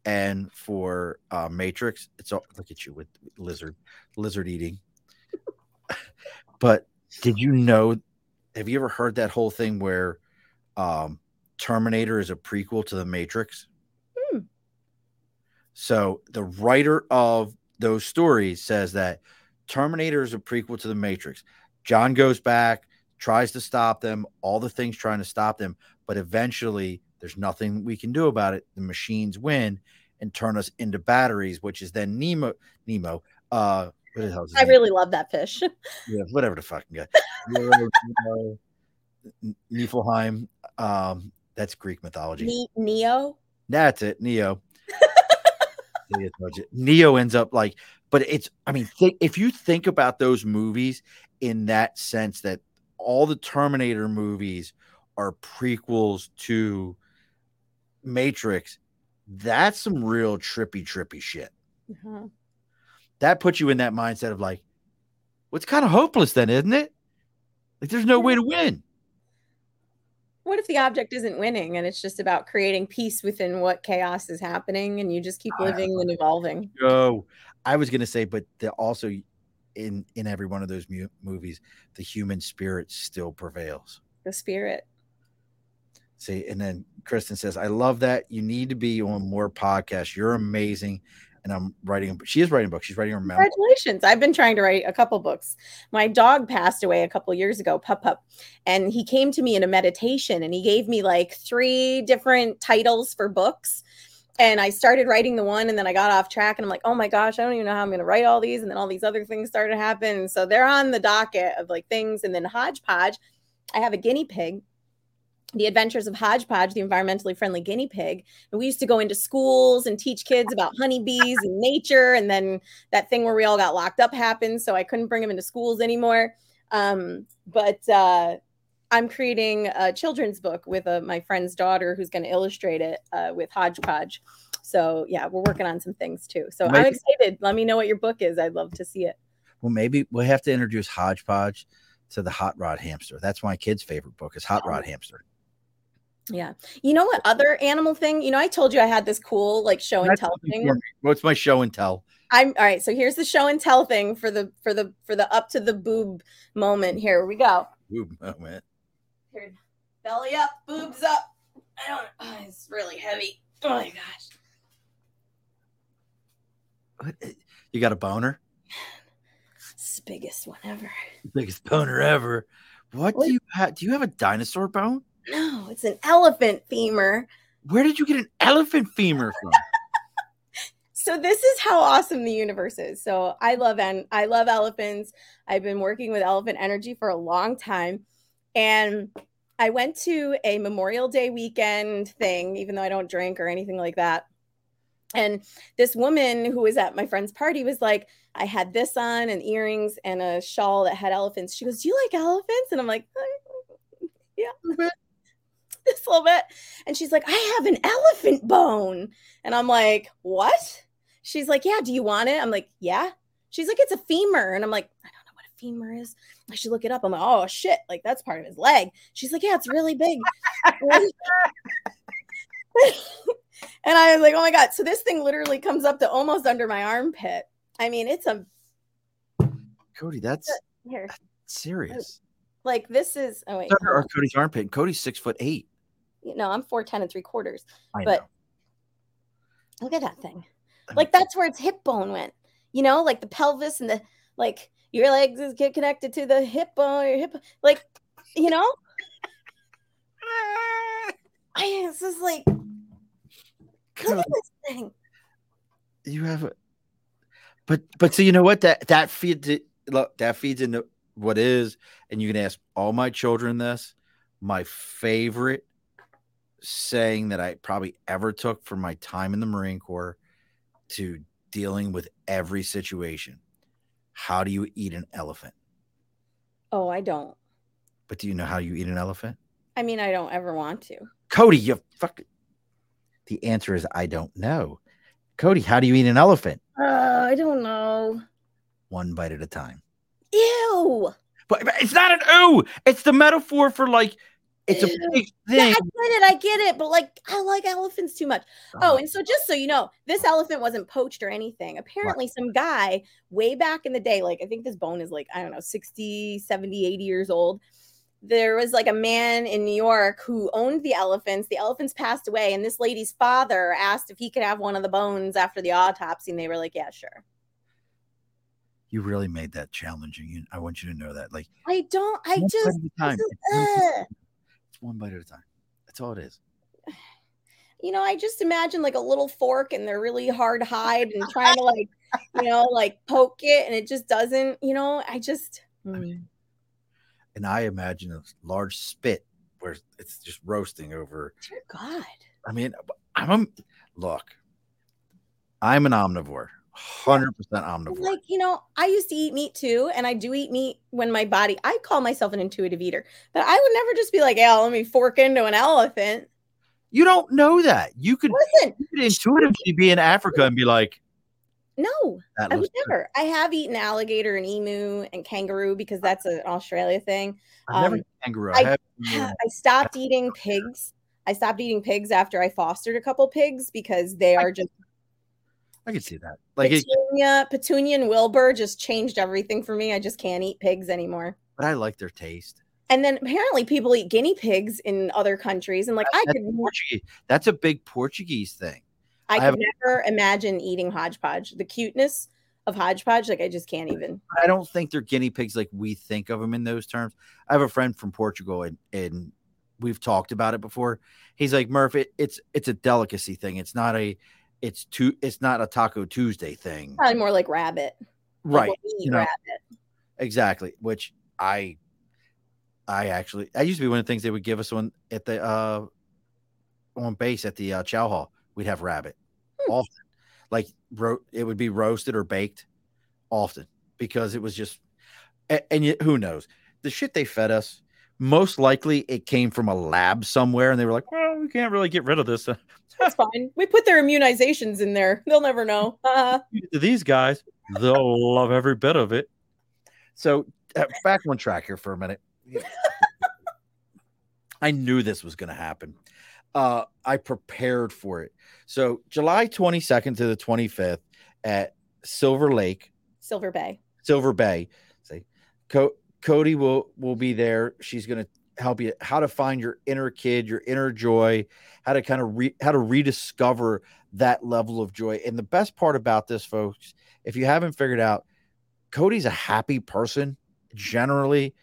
and for uh matrix. It's all look at you with lizard lizard eating. But did you know have you ever heard that whole thing where um terminator is a prequel to the matrix? Hmm. so the writer of those stories says that terminator is a prequel to the matrix john goes back tries to stop them all the things trying to stop them but eventually there's nothing we can do about it the machines win and turn us into batteries which is then nemo nemo uh what the hell i name? really love that fish yeah, whatever the fucking guy. Nemo, Niflheim. Um, that's Greek mythology. Ne- neo That's it, Neo. You. Neo ends up like, but it's. I mean, think, if you think about those movies in that sense, that all the Terminator movies are prequels to Matrix. That's some real trippy, trippy shit. Uh-huh. That puts you in that mindset of like, well, it's kind of hopeless then, isn't it? Like, there's no way to win. What if the object isn't winning and it's just about creating peace within what chaos is happening and you just keep living and evolving? Oh, I was gonna say, but the, also in in every one of those mu- movies, the human spirit still prevails. The spirit. See, and then Kristen says, "I love that. You need to be on more podcasts. You're amazing." And I'm writing. She is writing books. She's writing her memoir. Congratulations! I've been trying to write a couple books. My dog passed away a couple years ago, Pup Pup, and he came to me in a meditation, and he gave me like three different titles for books and I started writing the one and then I got off track and I'm like, oh my gosh, I don't even know how I'm going to write all these. And then all these other things started to happen. so they're on the docket of like things. And then Hodgepodge, I have a guinea pig, the adventures of Hodgepodge, the environmentally friendly guinea pig. And we used to go into schools and teach kids about honeybees and nature. And then that thing where we all got locked up happened. So I couldn't bring them into schools anymore. Um, but uh, I'm creating a children's book with uh, my friend's daughter who's going to illustrate it uh, with Hodgepodge. So yeah, we're working on some things too. So maybe, I'm excited. Let me know what your book is. I'd love to see it. Well, maybe we'll have to introduce Hodgepodge to the Hot Rod Hamster. That's my kid's favorite book is Hot oh. Rod Hamster. Yeah. You know what other animal thing? You know, I told you I had this cool like show and That's tell thing. What's my show and tell? I'm all right. So here's the show and tell thing for the for the for the up to the boob moment. Here we go. Boob moment. Here, belly up, boobs up. I don't. Oh, it's really heavy. Oh my gosh. Eh, you got a boner? It's the biggest one ever. Biggest boner ever. What, what? do you have? Do you have a dinosaur bone? No, it's an elephant femur. Where did you get an elephant femur from? so this is how awesome the universe is. So I love and I love elephants. I've been working with elephant energy for a long time. And I went to a Memorial Day weekend thing, even though I don't drink or anything like that. And this woman who was at my friend's party was like, I had this on and earrings and a shawl that had elephants. She goes, Do you like elephants? And I'm like, uh, Yeah, this little bit. And she's like, I have an elephant bone. And I'm like, What? She's like, Yeah, do you want it? I'm like, Yeah. She's like, It's a femur. And I'm like, I don't know what a femur is. I should look it up. I'm like, oh shit, like that's part of his leg. She's like, yeah, it's really big. and I was like, oh my god. So this thing literally comes up to almost under my armpit. I mean, it's a Cody, that's, Here. That's serious. Like this is oh wait. Under our Cody's armpit. Cody's six foot eight. You know, I'm four ten and three quarters. I but know. look at that thing. Like that's where its hip bone went. You know, like the pelvis and the like your legs is get connected to the hip bone, your hip, like, you know. I this is like, look at this thing. You have a, but but so you know what that that feeds it. Look, that feeds into what is, and you can ask all my children this. My favorite saying that I probably ever took from my time in the Marine Corps to dealing with every situation how do you eat an elephant? Oh, I don't. But do you know how you eat an elephant? I mean, I don't ever want to. Cody, you fuck. The answer is I don't know. Cody, how do you eat an elephant? Uh, I don't know. One bite at a time. Ew. But, but it's not an ooh. It's the metaphor for like it's a big thing. Yeah, I get it. I get it. But like, I like elephants too much. Oh, and so just so you know, this elephant wasn't poached or anything. Apparently, some guy way back in the day, like, I think this bone is like, I don't know, 60, 70, 80 years old. There was like a man in New York who owned the elephants. The elephants passed away, and this lady's father asked if he could have one of the bones after the autopsy. And they were like, yeah, sure you really made that challenging. I want you to know that. Like I don't. I just. Is, uh, one bite at a time. That's all it is. You know, I just imagine like a little fork and they're really hard hide and trying to like, you know, like poke it and it just doesn't, you know, I just. I mean, hmm. and I imagine a large spit where it's just roasting over. Dear God. I mean, I'm a look, I'm an omnivore hundred percent omnivore. Like you know, I used to eat meat too, and I do eat meat when my body. I call myself an intuitive eater, but I would never just be like, "Yeah, let me fork into an elephant." You don't know that. You could, Listen, you could intuitively be in Africa and be like, No, I would never. Good. I have eaten alligator and emu and kangaroo because that's an Australia thing. Um, never kangaroo. I, I, I stopped eating pigs. I stopped eating pigs after I fostered a couple pigs because they are just. I can see that. Like Petunia, it, Petunia and Wilbur just changed everything for me. I just can't eat pigs anymore. But I like their taste. And then apparently people eat guinea pigs in other countries, and like that's, I could. Portuguese. That's a big Portuguese thing. I, I could never imagine eating hodgepodge. The cuteness of hodgepodge, like I just can't even. I don't think they're guinea pigs like we think of them in those terms. I have a friend from Portugal, and and we've talked about it before. He's like Murph, it, it's it's a delicacy thing. It's not a it's too it's not a Taco Tuesday thing. Probably more like rabbit, right? Like you know, rabbit. Exactly. Which I I actually I used to be one of the things they would give us on at the uh on base at the uh, chow hall. We'd have rabbit hmm. often, like ro- it would be roasted or baked often because it was just and, and yet, who knows the shit they fed us. Most likely, it came from a lab somewhere, and they were like, "Well, we can't really get rid of this." That's fine. We put their immunizations in there; they'll never know. Uh-huh. These guys, they'll love every bit of it. So, uh, back on track here for a minute. I knew this was going to happen. Uh, I prepared for it. So July 22nd to the 25th at Silver Lake, Silver Bay, Silver Bay. Say, Co- Cody will will be there. She's going to help you how to find your inner kid, your inner joy, how to kind of re- how to rediscover that level of joy. And the best part about this, folks, if you haven't figured out, Cody's a happy person generally.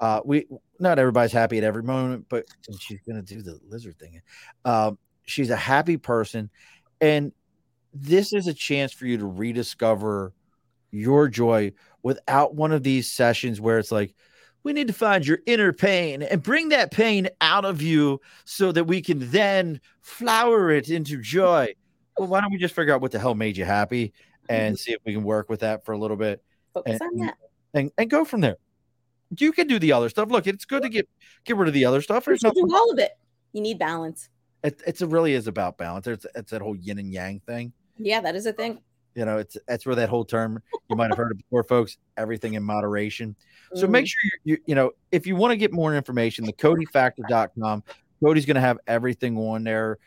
Uh, we not everybody's happy at every moment, but she's gonna do the lizard thing. Um, she's a happy person, and this is a chance for you to rediscover your joy without one of these sessions where it's like, we need to find your inner pain and bring that pain out of you so that we can then flower it into joy. Well, why don't we just figure out what the hell made you happy and mm-hmm. see if we can work with that for a little bit Focus and, on that. And, and go from there you can do the other stuff. Look, it's good to get get rid of the other stuff. There's nothing. Do all of it. You need balance. It, it's it really is about balance. It's it's that whole yin and yang thing. Yeah, that is a thing. You know, it's that's where that whole term you might have heard it before, folks. Everything in moderation. So make mm. sure you, you you know if you want to get more information, the CodyFactor.com. Cody's going to have everything on there.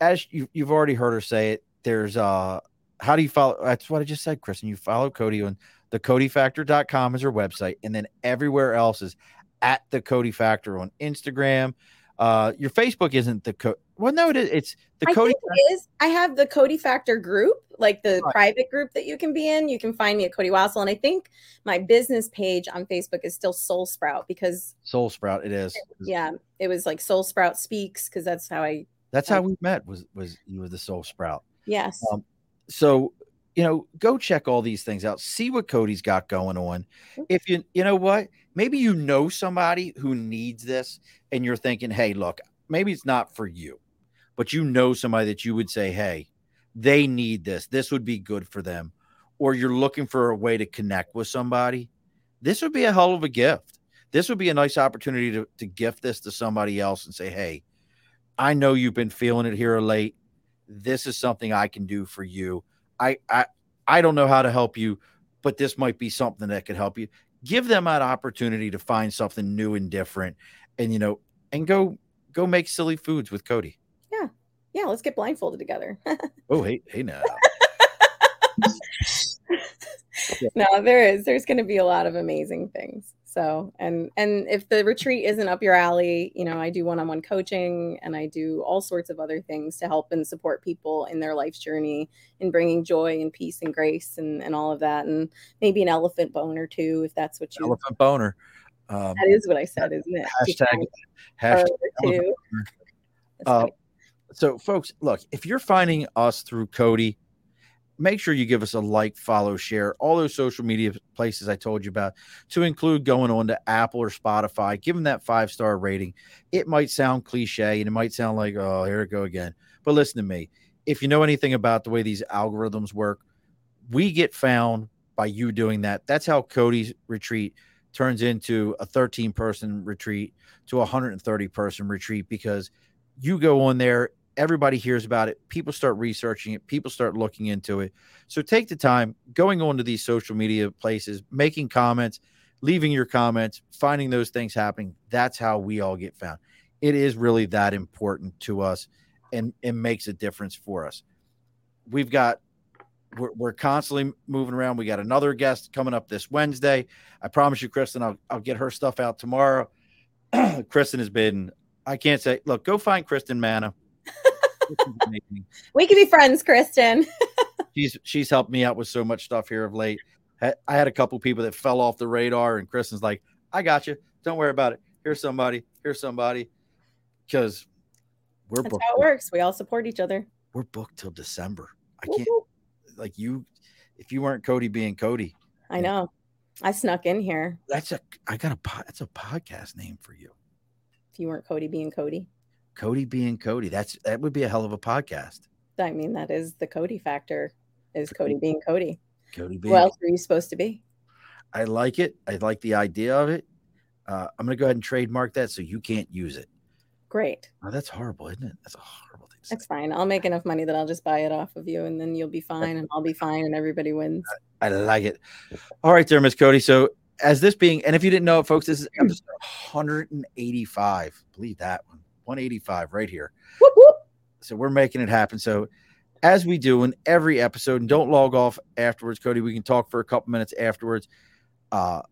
As you, you've already heard her say it, there's uh how do you follow? That's what I just said, Kristen. You follow Cody on the CodyFactor.com is her website, and then everywhere else is at the Cody Factor on Instagram. Uh, your Facebook isn't the co- Well, no, it is. It's the I Cody. it is. I have the Cody Factor group, like the right. private group that you can be in. You can find me at Cody Wasial, and I think my business page on Facebook is still Soul Sprout because Soul Sprout. It is. Yeah, it was like Soul Sprout speaks because that's how I. That's how we met. Was was you were the Soul Sprout? Yes. Um, so you know, go check all these things out. See what Cody's got going on. Mm-hmm. If you, you know what, maybe you know somebody who needs this and you're thinking, hey, look, maybe it's not for you, but you know somebody that you would say, hey, they need this. This would be good for them. Or you're looking for a way to connect with somebody. This would be a hell of a gift. This would be a nice opportunity to, to gift this to somebody else and say, hey, I know you've been feeling it here late. This is something I can do for you I, I I don't know how to help you, but this might be something that could help you. Give them that opportunity to find something new and different, and you know, and go go make silly foods with Cody. Yeah. Let's get blindfolded together. oh, hey, hey now. no, there is. There's going to be a lot of amazing things. So, and and if the retreat isn't up your alley, you know, I do one-on-one coaching and I do all sorts of other things to help and support people in their life's journey in bringing joy and peace and grace and and all of that, and maybe an elephant boner too, if that's what you. Elephant boner. Um, that is what I said, isn't it? Hashtag. Hashtag. Uh, so, folks, look, if you're finding us through Cody make sure you give us a like, follow, share all those social media places I told you about, to include going on to Apple or Spotify. Give them that five star rating. It might sound cliche and it might sound like, oh, here it go again. But listen to me. If you know anything about the way these algorithms work, we get found by you doing that. That's how Cody's retreat turns into a 13 person retreat to a 130 person retreat because you go on there everybody hears about it. People start researching it. People start looking into it. So take the time going on to these social media places, making comments, leaving your comments, finding those things happening. That's how we all get found. It is really that important to us and it makes a difference for us. We've got we're, we're constantly moving around. We got another guest coming up this Wednesday. I promise you, Kristen, I'll, I'll get her stuff out tomorrow. Kristen has been, I can't say, look, go find Kristen Manna. we can be friends, Kristen. she's she's helped me out with so much stuff here of late. I had a couple people that fell off the radar, and Kristen's like, "I got you. Don't worry about it. Here's somebody. Here's somebody." Because we're That's booked. how it works. We all support each other. We're booked till December. I can't like you. If you weren't Cody being Cody, I know. I snuck in here. That's a. I got a. That's a podcast name for you. If you weren't Cody being Cody. Cody being Cody. That's that would be a hell of a podcast. I mean, that is the Cody factor. Is Cody being Cody? Cody being. What else are you supposed to be? I like it. I like the idea of it. Uh, I'm going to go ahead and trademark that so you can't use it. Great. Oh, that's horrible, isn't it? That's a horrible thing. That's fine. I'll make enough money that I'll just buy it off of you, and then you'll be fine, and I'll be fine, and everybody wins. I like it. All right, there, Miss Cody. So, as this being, and if you didn't know it, folks, this is episode 185. Believe that one, 185 right here. Whoop, whoop. So we're making it happen. So, as we do in every episode, and don't log off afterwards, Cody. We can talk for a couple minutes afterwards. Uh,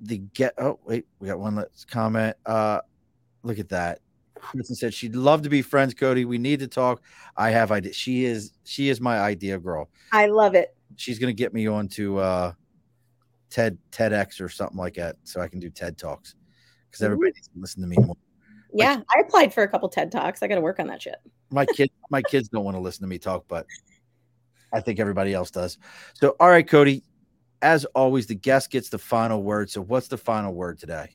the get. Oh wait, we got one let's comment. Uh, look at that. Kristen said she'd love to be friends, Cody. We need to talk. I have idea. She is she is my idea girl. I love it. She's gonna get me on to uh TED TEDx or something like that, so I can do TED talks because everybody needs to listen to me more. Yeah, I applied for a couple TED talks. I got to work on that shit. My kid, my kids don't want to listen to me talk, but I think everybody else does. So, all right, Cody. As always, the guest gets the final word. So, what's the final word today?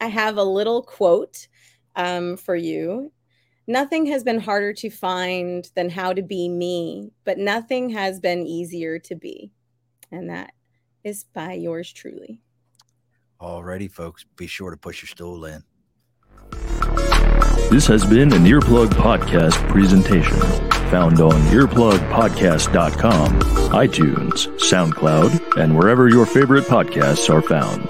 I have a little quote um, for you. Nothing has been harder to find than how to be me, but nothing has been easier to be. And that is by yours truly. Alrighty, folks, be sure to push your stool in. This has been an Earplug Podcast presentation, found on earplugpodcast.com, iTunes, SoundCloud, and wherever your favorite podcasts are found.